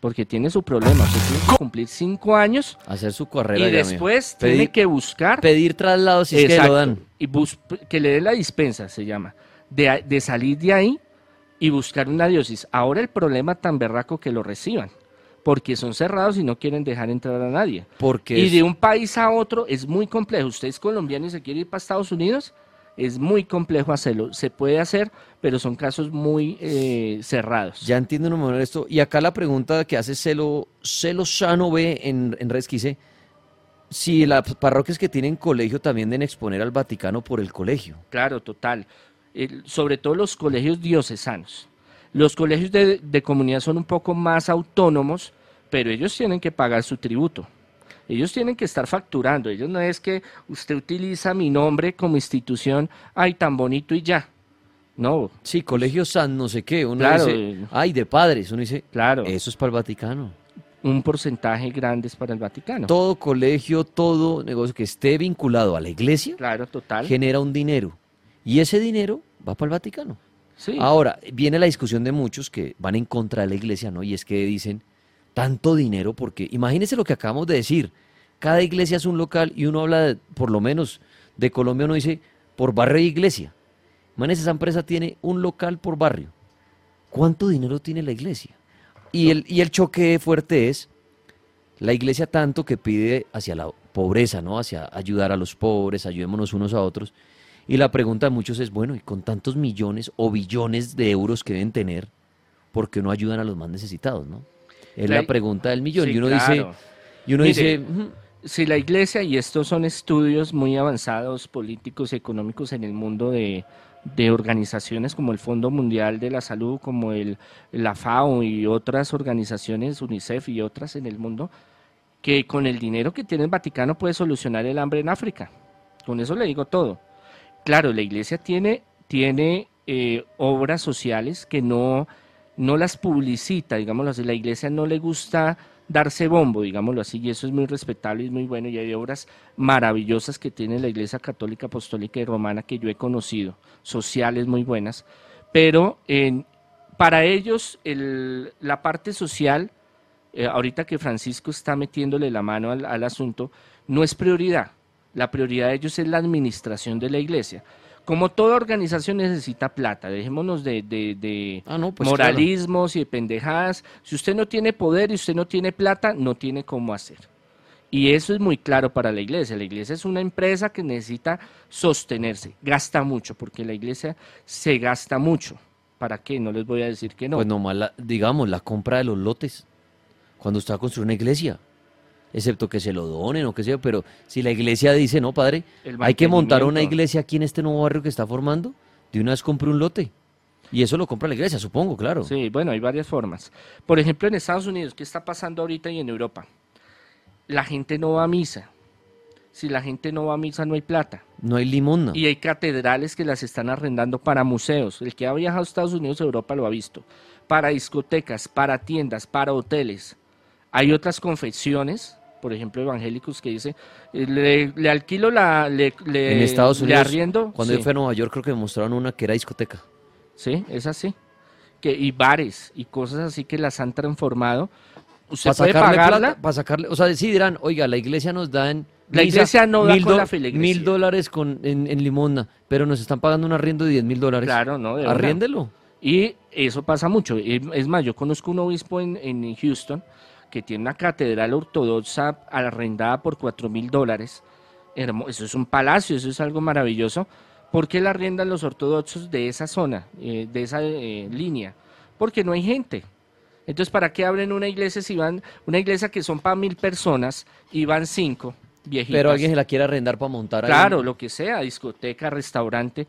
porque tiene su problema. Usted tiene que cumplir cinco años Hacer su carrera. y ya, después Pedir- tiene que buscar Pedir traslados si es que Exacto. lo dan. Y bus- que le dé la dispensa, se llama, de, salir de ahí y buscar una diócesis. Ahora el problema tan berraco que lo reciban, porque son cerrados y no quieren dejar entrar a nadie. Porque Y de un país a otro es muy complejo. Usted es colombiano y se quiere ir para Estados Unidos, es muy complejo hacerlo. Se puede hacer, pero son casos muy eh, cerrados. Ya entiendo un momento esto. Y acá la pregunta que hace Celo, Celo Sano ve en, en dice, si las parroquias que tienen colegio también deben exponer al Vaticano por el colegio. Claro, total. Sobre todo los colegios diocesanos. Los colegios de, de comunidad son un poco más autónomos, pero ellos tienen que pagar su tributo. Ellos tienen que estar facturando. Ellos no es que usted utiliza mi nombre como institución, ay, tan bonito y ya. No, Sí, colegio San no sé qué. Uno Claro, dice, ay, de padres. Uno dice, claro, eso es para el Vaticano. un porcentaje grande es para el Vaticano. Todo colegio, todo negocio que esté vinculado a la iglesia Claro, total. genera un dinero. Y ese dinero va para el Vaticano. Sí. Ahora, viene la discusión de muchos que van en contra de la iglesia, ¿no? Y es que dicen, tanto dinero, porque imagínense lo que acabamos de decir. Cada iglesia es un local y uno habla, de- por lo menos, de Colombia, uno dice, por barrio y iglesia. Imagínense, esa empresa tiene un local por barrio. ¿Cuánto dinero tiene la iglesia? Y el, y el choque fuerte es la iglesia tanto que pide hacia la pobreza, ¿no? Hacia ayudar a los pobres, ayudémonos unos a otros. Y la pregunta de muchos es, bueno, y con tantos millones o billones de euros que deben tener, ¿por qué no ayudan a los más necesitados, no? Es la La- pregunta del millón. Sí, y uno dice, y uno Mire, dice, "Ujú, si la iglesia, y estos son estudios muy avanzados políticos y económicos en el mundo de, de organizaciones como el Fondo Mundial de la Salud, como el, la FAO y otras organizaciones, UNICEF y otras en el mundo, que con el dinero que tiene el Vaticano puede solucionar el hambre en África. Con eso le digo todo. Claro, la iglesia tiene, tiene eh, obras sociales que no, no las publicita, digámoslo así. La iglesia no le gusta darse bombo, digámoslo así, y eso es muy respetable y muy bueno. Y hay obras maravillosas que tiene la iglesia católica, apostólica y romana que yo he conocido, sociales muy buenas. Pero para ellos el- la parte social, eh, ahorita que Francisco está metiéndole la mano al asunto, no es prioridad. La prioridad de ellos es la administración de la iglesia. Como toda organización necesita plata, dejémonos de, de- de ah, no, pues claro". moralismos y de pendejadas. Si usted no tiene poder y usted no tiene plata, no tiene cómo hacer. Y eso es muy claro para la iglesia. La iglesia es una empresa que necesita sostenerse, gasta mucho, porque la iglesia se gasta mucho. ¿Para qué? No les voy a decir que no. Pues nomás, la- digamos, la compra de los lotes. Cuando usted va a construir una iglesia. Excepto que se lo donen o que sea, pero si la iglesia dice, no, padre, hay que montar una iglesia aquí en este nuevo barrio que está formando, de una vez compre un lote. Y eso lo compra la iglesia, supongo, claro. Sí, bueno, hay varias formas. Por ejemplo, en Estados Unidos, ¿qué está pasando ahorita y en Europa? La gente no va a misa. Si la gente no va a misa, no hay plata. No hay limosna. Y hay catedrales que las están arrendando para museos. El que ha viajado a Estados Unidos Europa lo ha visto. Para discotecas, para tiendas, para hoteles. Hay otras confesiones, por ejemplo, evangélicos que dicen, eh, le, le alquilo la... Le, le- en Estados le Unidos, arriendo. cuando sí, yo fui a Nueva York, creo que me mostraron una que era discoteca. sí, es así. Que, y bares y cosas así que las han transformado. Usted Para puede sacarle pagarla. plata, para sacarle, o sea, sí dirán, oiga, la iglesia nos da en La misa iglesia no da mil, con la do- feligresía. mil dólares con, en, en limosna, pero nos están pagando un arriendo de 10 mil dólares. Claro, no, de. Arriéndelo. Y eso pasa mucho. Es es más, yo conozco un obispo en, en Houston que tiene una catedral ortodoxa arrendada por cuatro mil dólares. Eso es un palacio, eso es algo maravilloso. ¿Por qué la arriendan los ortodoxos de esa zona, eh, de esa eh, línea? Porque no hay gente. Entonces, ¿para qué abren una iglesia si van, una iglesia que son para mil personas y van cinco viejitas? Pero alguien se la quiere arrendar para montar ahí. Claro, lo que sea, discoteca, restaurante.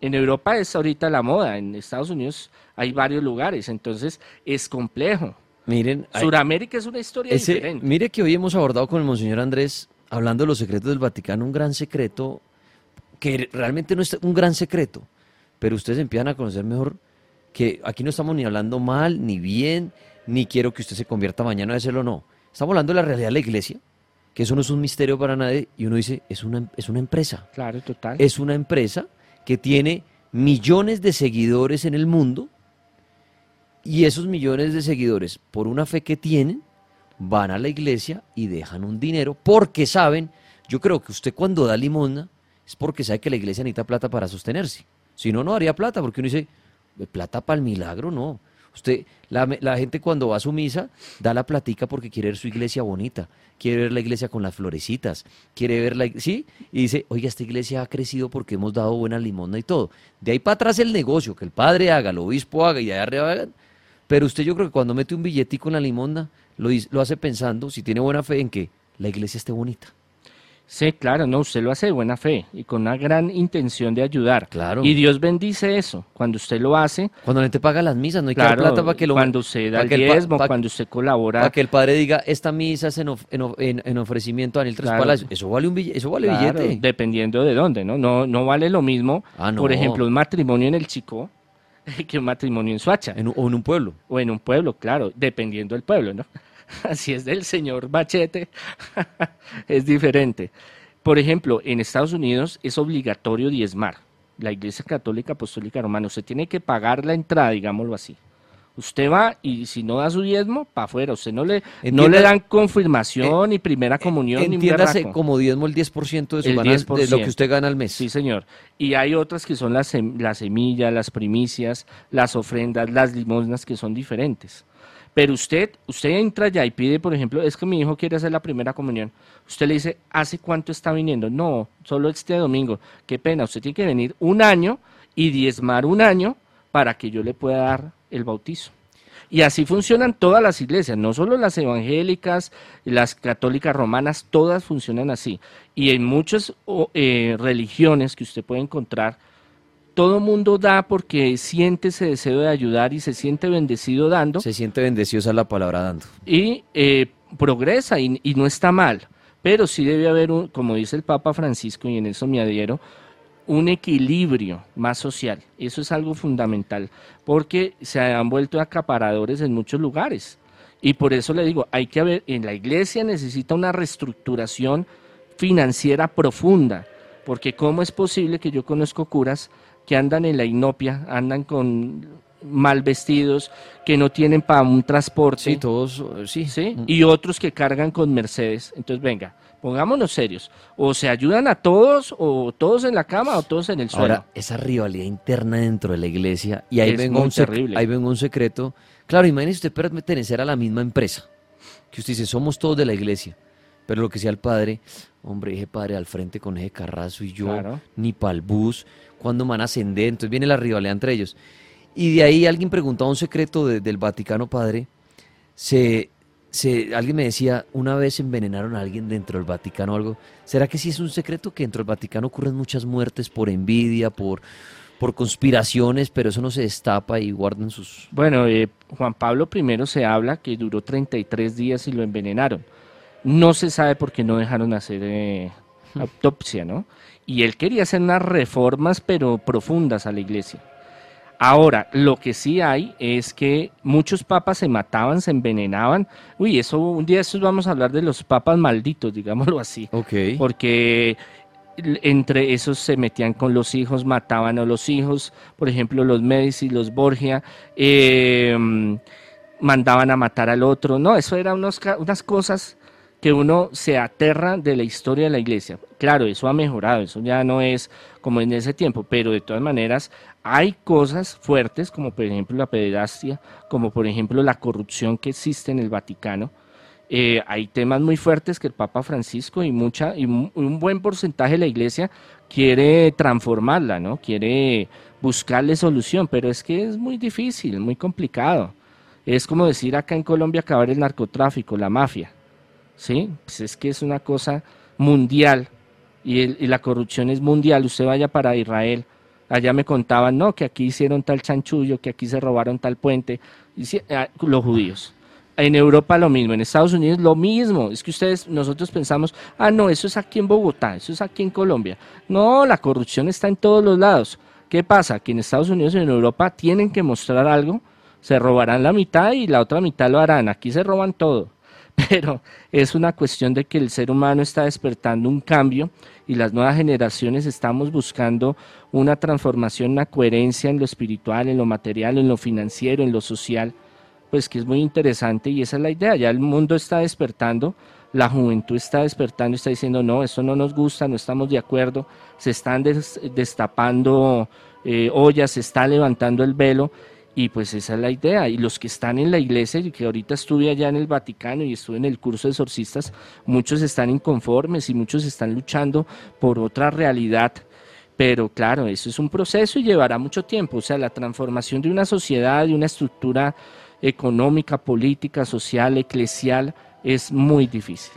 En Europa es ahorita la moda, en Estados Unidos hay varios lugares, entonces es complejo. Miren, Suramérica es una historia ese- diferente. mire que hoy hemos abordado con el Monseñor Andrés, hablando de los secretos del Vaticano, un gran secreto, que realmente no es un gran secreto, pero ustedes empiezan a conocer mejor que aquí no estamos ni hablando mal, ni bien, ni quiero que usted se convierta mañana a hacerlo, no. Estamos hablando de la realidad de la iglesia, que eso no es un misterio para nadie, y uno dice, es una, es una empresa. Claro, total. es una empresa que tiene millones de seguidores en el mundo y esos millones de seguidores, por una fe que tienen, van a la iglesia y dejan un dinero porque saben, yo creo que usted cuando da limosna es porque sabe que la iglesia necesita plata para sostenerse. Si no, no haría plata, porque uno dice, plata para el milagro, no. Usted, la, la gente cuando va a su misa, da la platica porque quiere ver su iglesia bonita, quiere ver la iglesia con las florecitas, quiere ver la, ¿sí? Y dice, oiga, esta iglesia ha crecido porque hemos dado buena limosna y todo. De ahí para atrás el negocio, que el padre haga, el obispo haga y de allá arriba hagan. Pero usted yo creo que cuando mete un billetico en la limosna, lo, lo hace pensando, si tiene buena fe, en que la iglesia esté bonita. Sí, claro, no, usted lo hace de buena fe y con una gran intención de ayudar. Claro. Y Dios bendice eso. Cuando usted lo hace, Cuando la gente paga las misas, no hay que dar plata para que lo cuando usted da el diezmo, pa- cuando usted colabora, Para que el padre diga, esta misa es en, of- en en- en ofrecimiento a Daniel Tres Claro. Palacios. Eso vale un billete, eso vale Claro, billete. dependiendo de dónde, ¿no? No, no vale lo mismo, Ah, no. por ejemplo, un matrimonio en el Chico que un matrimonio en Suacha. En un- o en un pueblo. O en un pueblo, claro, dependiendo del pueblo, ¿no? Así es del señor Machete, es diferente. Por ejemplo, en Estados Unidos es obligatorio diezmar. La Iglesia Católica Apostólica Romana, usted tiene que pagar la entrada, digámoslo así. Usted va y si no da su diezmo, para afuera. Usted no le, no le dan confirmación, ni primera comunión, ni un Entiéndase como diezmo el 10% de, su El de lo que 10%. usted gana al mes. Sí, señor. Y hay otras que son las, las semillas, las primicias, las ofrendas, las limosnas que son diferentes. Pero usted, usted entra ya y pide, por ejemplo, es que mi hijo quiere hacer la primera comunión. Usted le dice, ¿hace cuánto está viniendo? No, solo este domingo. Qué pena, usted tiene que venir un año y diezmar un año para que yo le pueda dar el bautizo. Y así funcionan todas las iglesias, no solo las evangélicas, las católicas romanas, todas funcionan así. Y en muchas eh, religiones que usted puede encontrar, todo mundo da porque siente ese deseo de ayudar y se siente bendecido dando Se siente bendecido, esa es la palabra dando. y eh, progresa y, y no está mal. Pero sí debe haber, un, como dice el Papa Francisco, y en eso me adhiero, un equilibrio más social. Eso es algo fundamental, porque se han vuelto acaparadores en muchos lugares. Y por eso le digo, hay que haber, en la iglesia necesita una reestructuración financiera profunda, porque ¿cómo es posible que yo conozco curas que andan en la inopia, andan con mal vestidos, que no tienen para un transporte? Sí, todos, sí. ¿sí? Mm. Y otros que cargan con Mercedes. Entonces, venga, pongámonos serios. O se ayudan a todos, o todos en la cama, o todos en el suelo. Ahora, esa rivalidad interna dentro de la iglesia, y ahí vengo, un terrible. ahí vengo un secreto. Claro, imagínese usted pertenecer a la misma empresa. que usted dice, somos todos de la iglesia, pero lo que sea el padre, hombre, ese padre al frente con ese carrazo y yo, Claro. ni pa'l bus, cuando van a ascender, entonces viene la rivalidad entre ellos. Y de ahí alguien preguntaba un secreto de- del Vaticano Padre, se, se, alguien me decía, una vez envenenaron a alguien dentro del Vaticano o algo, ¿será que sí es un secreto que dentro del Vaticano ocurren muchas muertes por envidia, por, por conspiraciones, pero eso no se destapa y guardan sus... Bueno, eh, Juan Pablo I se habla que duró 33 días y lo envenenaron. No se sabe por qué no dejaron hacer eh, autopsia, ¿no? Y él quería hacer unas reformas, pero profundas a la iglesia. Ahora, lo que sí hay es que muchos papas se mataban, se envenenaban. Uy, eso un día estos vamos a hablar de los papas malditos, digámoslo así. Ok. Porque entre esos se metían con los hijos, mataban a los hijos, por ejemplo, los Medici, los Borgia, eh, mm, mandaban a matar al otro. No, eso eran unos unas cosas que uno se aterra de la historia de la iglesia. Claro, eso ha mejorado, eso ya no es como en ese tiempo, pero de todas maneras hay cosas fuertes, como por ejemplo la pederastia, como por ejemplo la corrupción que existe en el Vaticano. Eh, hay temas muy fuertes que el Papa Francisco y mucha y un buen porcentaje de la Iglesia quiere transformarla, ¿no? Quiere buscarle solución, pero es que es muy difícil, muy complicado. Es como decir acá en Colombia acabar el narcotráfico, la mafia, ¿sí? Pues es que es una cosa mundial y, y la corrupción es mundial. Usted vaya para Israel, allá me contaban, no, que aquí hicieron tal chanchullo, que aquí se robaron tal puente, ah, los judíos. En Europa lo mismo, en Estados Unidos lo mismo. Es que ustedes, nosotros pensamos, ah, no, eso es aquí en Bogotá, eso es aquí en Colombia. No, la corrupción está en todos los lados. ¿Qué pasa? Que en Estados Unidos y en Europa tienen que mostrar algo, se robarán la mitad y la otra mitad lo harán. Aquí se roban todo. Pero es una cuestión de que el ser humano está despertando un cambio y las nuevas generaciones estamos buscando una transformación, una coherencia en lo espiritual, en lo material, en lo financiero, en lo social pues que es muy interesante y esa es la idea. Ya el mundo está despertando, la juventud está despertando, está diciendo, no, esto no nos gusta, no estamos de acuerdo, se están des- destapando eh, ollas, se está levantando el velo y pues esa es la idea. Y los que están en la iglesia, y que ahorita estuve allá en el Vaticano y estuve en el curso de exorcistas, muchos están inconformes y muchos están luchando por otra realidad. Pero claro, eso es un proceso y llevará mucho tiempo. O sea, la transformación de una sociedad, de una estructura económica, política, social, eclesial, es muy difícil.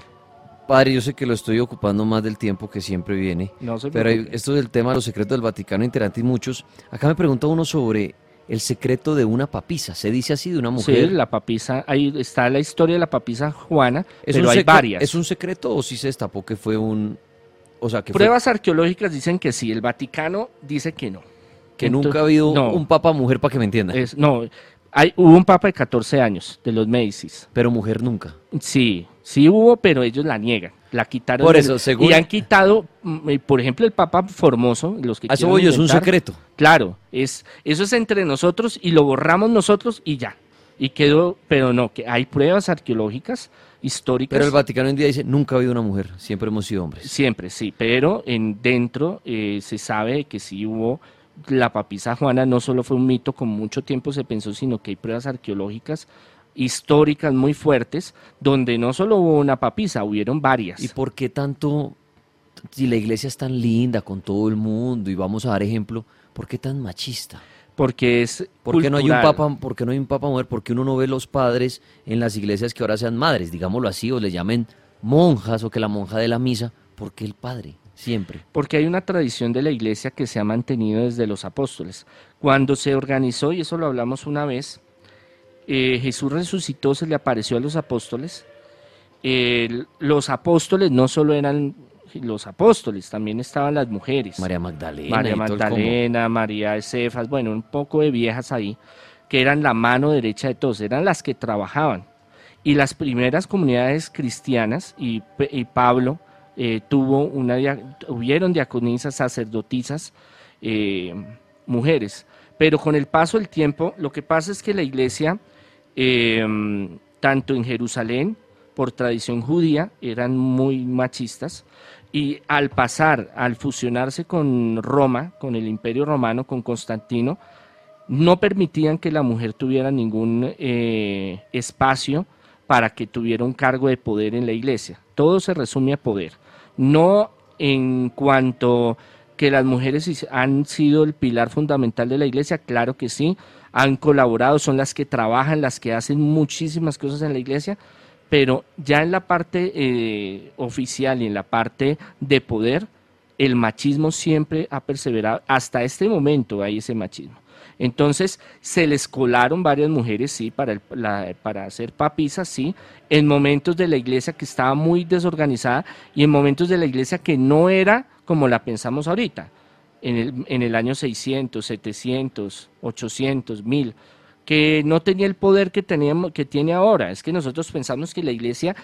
Padre, yo sé que lo estoy ocupando más del tiempo que siempre viene, No pero esto del tema de los secretos del Vaticano interesante y muchos. Acá me pregunta uno sobre el secreto de una papisa. Se dice así de una Sí, mujer. la papisa, ahí está la historia de la papisa Juana, ¿Es pero hay varias. ¿Es un secreto o sí se destapó que fue un... O sea, que, fue- Pruebas arqueológicas dicen que sí, el Vaticano dice que no. que Entonces, nunca ha habido no. un papa mujer para que me entienda? Es, no, hay, hubo un papa de 14 años, de los Medicis. Pero mujer nunca. Sí, sí hubo, pero ellos la niegan. La quitaron. Por eso, Y han quitado, mm, eh, por ejemplo, el Papa Formoso, los que eso es un secreto. Claro, es, eso es entre nosotros y lo borramos nosotros y ya. Y quedó, pero no, que hay pruebas arqueológicas, históricas. Pero el Vaticano hoy en día dice, nunca ha habido una mujer, siempre hemos sido hombres. Siempre, sí, pero en dentro eh, se sabe que sí hubo la papisa Juana, no solo fue un mito como mucho tiempo se pensó, sino que hay pruebas arqueológicas históricas muy fuertes, donde no solo hubo una papisa, hubieron varias. ¿Y por qué tanto, si la iglesia es tan linda con todo el mundo y vamos a dar ejemplo, ¿por qué tan machista? porque es ¿Por qué no hay un papa, por qué no hay un papa mujer? ¿Por qué uno no ve los padres en las iglesias que ahora sean madres, digámoslo así, o le llamen monjas o que la monja de la misa? ¿Por qué el padre? Siempre. Porque hay una tradición de la iglesia que se ha mantenido desde los apóstoles. Cuando se organizó, y eso lo hablamos una vez, eh, Jesús resucitó, se le apareció a los apóstoles. Eh, los apóstoles no solo eran los apóstoles, también estaban las mujeres. María Magdalena. María. Magdalena, María de Cefas, bueno, un poco de viejas ahí, que eran la mano derecha de todos, eran las que trabajaban. Y las primeras comunidades cristianas, y, y Pablo eh, tuvo una, hubieron diaconisas, sacerdotisas, eh, mujeres. Pero con el paso del tiempo, lo que pasa es que la iglesia, eh, tanto en Jerusalén, por tradición judía, eran muy machistas, y al pasar, al fusionarse con Roma, con el imperio romano, con Constantino, no permitían que la mujer tuviera ningún eh, espacio para que tuviera un cargo de poder en la iglesia. Todo se resume a poder. No en cuanto que las mujeres han sido el pilar fundamental de la iglesia, claro que sí, han colaborado, son las que trabajan, las que hacen muchísimas cosas en la iglesia, pero ya en la parte eh, oficial y en la parte de poder, el machismo siempre ha perseverado, hasta este momento hay ese machismo. Entonces se les colaron varias mujeres, sí, para, para hacer papisas, sí, en momentos de la iglesia que estaba muy desorganizada y en momentos de la iglesia que no era como la pensamos ahorita, en el, en el año 600, 700, 800, 1000 que no tenía el poder que, teníamos, que tiene ahora. Es que nosotros pensamos que la iglesia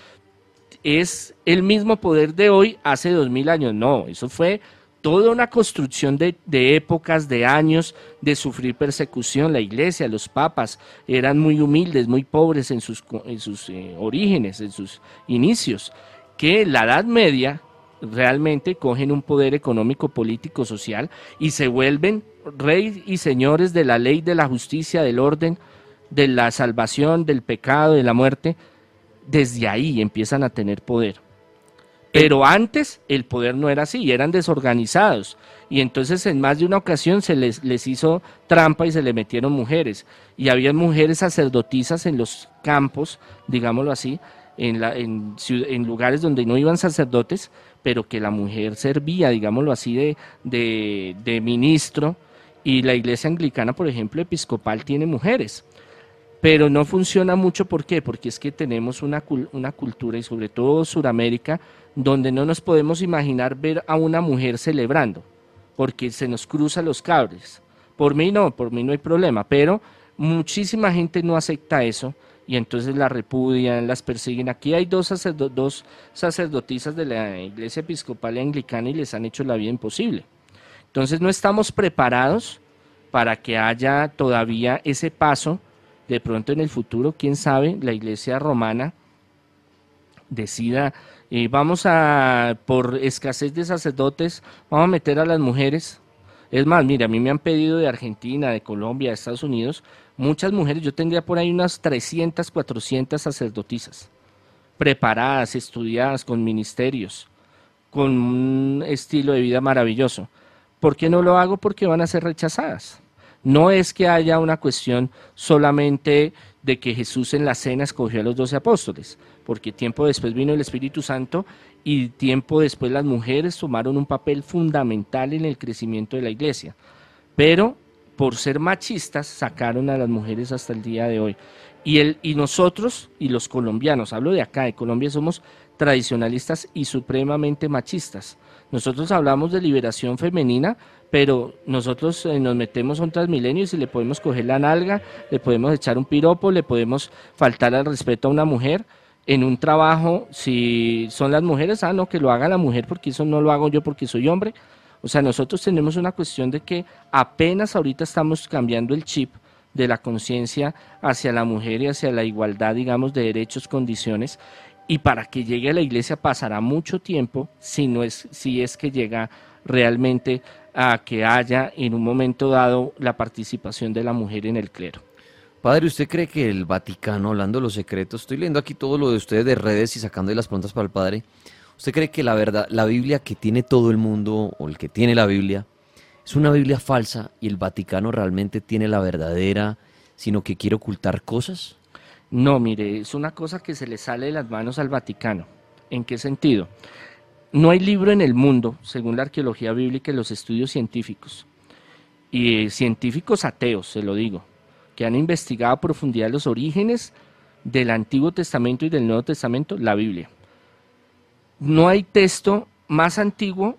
es el mismo poder de hoy hace dos mil años. No, eso fue toda una construcción de, épocas, de años de sufrir persecución. La iglesia, los papas eran muy humildes, muy pobres en sus, en sus eh, orígenes, en sus inicios, que la Edad Media realmente cogen un poder económico, político, social y se vuelven reyes y señores de la ley, de la justicia, del orden, de la salvación, del pecado, de la muerte. Desde ahí empiezan a tener poder. Pero antes el poder no era así, eran desorganizados. Y entonces en más de una ocasión se les, les hizo trampa y se le metieron mujeres. Y había mujeres sacerdotisas en los campos, digámoslo así, en, en, lugares donde no iban sacerdotes, pero que la mujer servía, digámoslo así, de, de, de ministro. Y la iglesia anglicana, por ejemplo, episcopal, tiene mujeres pero no funciona mucho. ¿Por qué? Porque es que tenemos una, una cultura, y sobre todo Sudamérica, donde no nos podemos imaginar ver a una mujer celebrando, porque se nos cruzan los cables. Por mí no, por mí no hay problema, pero muchísima gente no acepta eso y entonces la repudian, las persiguen. Aquí hay dos, dos sacerdotisas de la iglesia episcopal anglicana y les han hecho la vida imposible. Entonces no estamos preparados para que haya todavía ese paso. De pronto en el futuro, quién sabe, la iglesia romana decida y vamos a, por escasez de sacerdotes, vamos a meter a las mujeres. Es más, mira, a mí me han pedido de Argentina, de Colombia, de Estados Unidos, muchas mujeres, yo tendría por ahí unas 300, 400 sacerdotisas, preparadas, estudiadas, con ministerios, con un estilo de vida maravilloso. ¿Por qué no lo hago? Porque van a ser rechazadas. No es que haya una cuestión solamente de que Jesús en la cena escogió a los doce apóstoles porque tiempo después vino el Espíritu Santo y tiempo después las mujeres tomaron un papel fundamental en el crecimiento de la iglesia. Pero por ser machistas sacaron a las mujeres hasta el día de hoy. Y, el, y nosotros y los colombianos, hablo de acá, de Colombia, somos tradicionalistas y supremamente machistas. Nosotros hablamos de liberación femenina, pero nosotros eh, nos metemos a un transmilenio y le podemos coger la nalga, le podemos echar un piropo, le podemos faltar al respeto a una mujer, en un trabajo, si son las mujeres, ah, no, que lo haga la mujer porque eso no lo hago yo porque soy hombre. O sea, nosotros tenemos una cuestión de que apenas ahorita estamos cambiando el chip de la conciencia hacia la mujer y hacia la igualdad, digamos, de derechos, condiciones. Y para que llegue a la iglesia pasará mucho tiempo si, no es, si es que llega realmente a que haya en un momento dado la participación de la mujer en el clero. Padre, ¿usted cree que el Vaticano, hablando de los secretos, estoy leyendo aquí todo lo de ustedes de redes y sacando las preguntas para el Padre, ¿usted cree que la verdad, la Biblia que tiene todo el mundo, o el que tiene la Biblia, es una Biblia falsa y el Vaticano realmente tiene la verdadera, sino que quiere ocultar cosas? No, mire, es una cosa que se le sale de las manos al Vaticano. ¿En qué sentido? No hay libro en el mundo, según la arqueología bíblica y los estudios científicos, y científicos ateos, se lo digo, que han investigado a profundidad los orígenes del Antiguo Testamento y del Nuevo Testamento, la Biblia. No hay texto más antiguo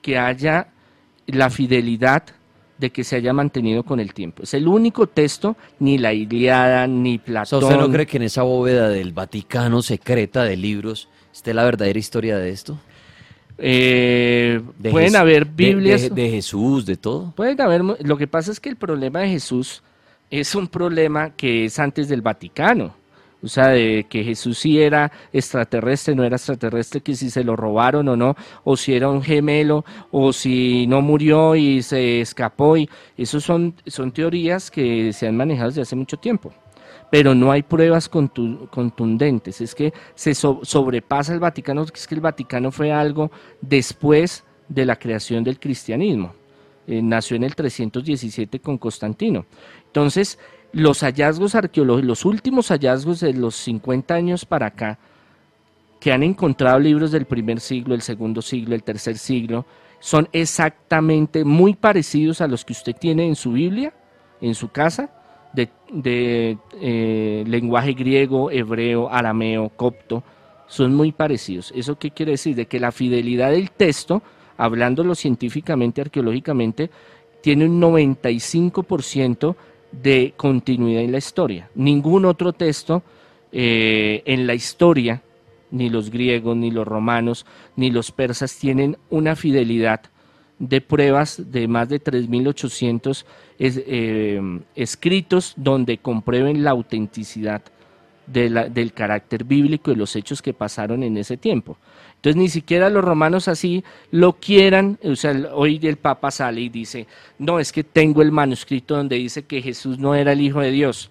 que haya la fidelidad de que se haya mantenido con el tiempo. Es el único texto, ni la Iliada, ni Platón. ¿Usted no cree que en esa bóveda del Vaticano secreta de libros esté la verdadera historia de esto? Eh, pueden haber Biblias. De, de, Jesús, de todo. Pueden haber. Lo que pasa es que el problema de Jesús es un problema que es antes del Vaticano. O sea, de que Jesús sí era extraterrestre, no era extraterrestre, que si se lo robaron o no, o si era un gemelo, o si no murió y se escapó. Y esos son, son teorías que se han manejado desde hace mucho tiempo. pero no hay pruebas contundentes. Es que se sobrepasa el Vaticano, es que el Vaticano fue algo después de la creación del cristianismo. Eh, nació en el 317 con Constantino. Entonces, los hallazgos arqueológicos, los últimos hallazgos de los 50 años para acá, que han encontrado libros del primer siglo, el segundo siglo, el tercer siglo, son exactamente muy parecidos a los que usted tiene en su Biblia, en su casa, de, eh, lenguaje griego, hebreo, arameo, copto, son muy parecidos. ¿Eso qué quiere decir? De que la fidelidad del texto, hablándolo científicamente, arqueológicamente, tiene un 95% de continuidad en la historia. Ningún otro texto eh, en la historia ni los griegos, ni los romanos, ni los persas tienen una fidelidad de pruebas de más de 3.800 eh, escritos donde comprueben la autenticidad del carácter bíblico y los hechos que pasaron en ese tiempo. Entonces ni siquiera los romanos así lo quieran, o sea, hoy el Papa sale y dice, no, es que tengo el manuscrito donde dice que Jesús no era el Hijo de Dios.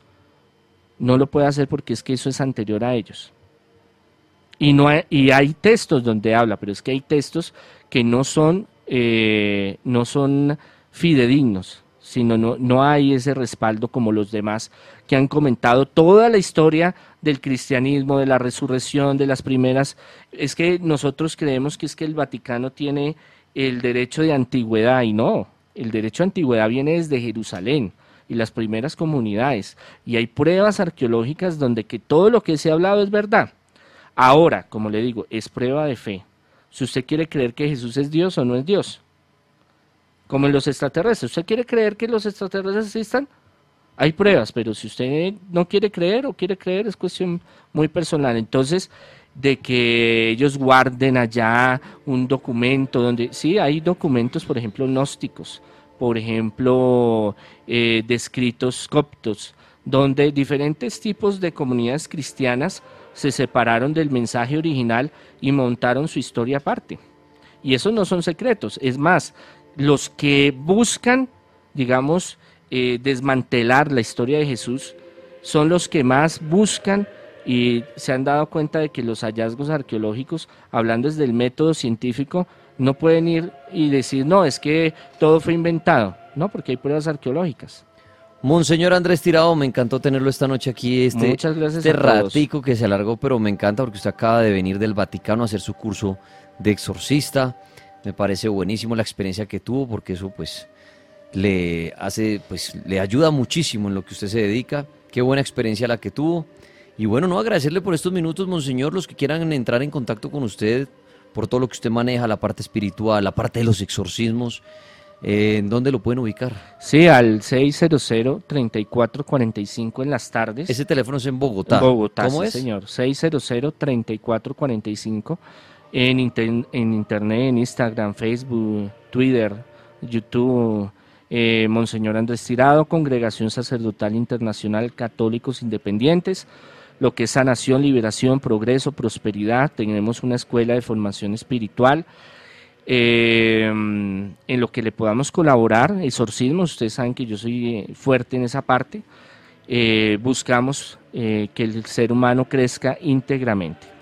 No lo puede hacer porque es que eso es anterior a ellos. Y, no hay, y hay textos donde habla, pero es que hay textos que no son, eh, no son fidedignos, sino no, no hay ese respaldo como los demás que han comentado toda la historia del cristianismo, de la resurrección, de las primeras. Es que nosotros creemos que es que el Vaticano tiene el derecho de antigüedad y no, el derecho de antigüedad viene desde Jerusalén y las primeras comunidades. Y hay pruebas arqueológicas donde que todo lo que se ha hablado es verdad. Ahora, como le digo, es prueba de fe. Si usted quiere creer que Jesús es Dios o no es Dios. Como en los extraterrestres. ¿Usted quiere creer que los extraterrestres existan? Hay pruebas, pero si usted no quiere creer o quiere creer es cuestión muy personal. Entonces, de que ellos guarden allá un documento donde, sí, hay documentos, por ejemplo, gnósticos, por ejemplo, eh, descritos coptos, donde diferentes tipos de comunidades cristianas se separaron del mensaje original y montaron su historia aparte. Y esos no son secretos, es más, los que buscan, digamos, eh, desmantelar la historia de Jesús son los que más buscan y se han dado cuenta de que los hallazgos arqueológicos, hablando desde el método científico, no pueden ir y decir, no, es que todo fue inventado, no, porque hay pruebas arqueológicas. Monseñor Andrés Tirado, me encantó tenerlo esta noche aquí, este, Muchas gracias este ratico que se alargó, pero me encanta porque usted acaba de venir del Vaticano a hacer su curso de exorcista. Me parece buenísimo la experiencia que tuvo porque eso pues le hace, pues le ayuda muchísimo en lo que usted se dedica. Qué buena experiencia la que tuvo. Y bueno, no agradecerle por estos minutos, Monseñor, los que quieran entrar en contacto con usted, por todo lo que usted maneja, la parte espiritual, la parte de los exorcismos. ¿En dónde lo pueden ubicar? Sí, al 600-3445 en las tardes. Ese teléfono es en Bogotá. Bogotá, ¿Cómo es? señor. 600-3445 en, en internet, en Instagram, Facebook, Twitter, YouTube. Eh, Monseñor Andrés Tirado, Congregación Sacerdotal Internacional Católicos Independientes, lo que es sanación, liberación, progreso, prosperidad. Tenemos una escuela de formación espiritual eh, en lo que le podamos colaborar, exorcismos, ustedes saben que yo soy eh, fuerte en esa parte, buscamos que el ser humano crezca íntegramente.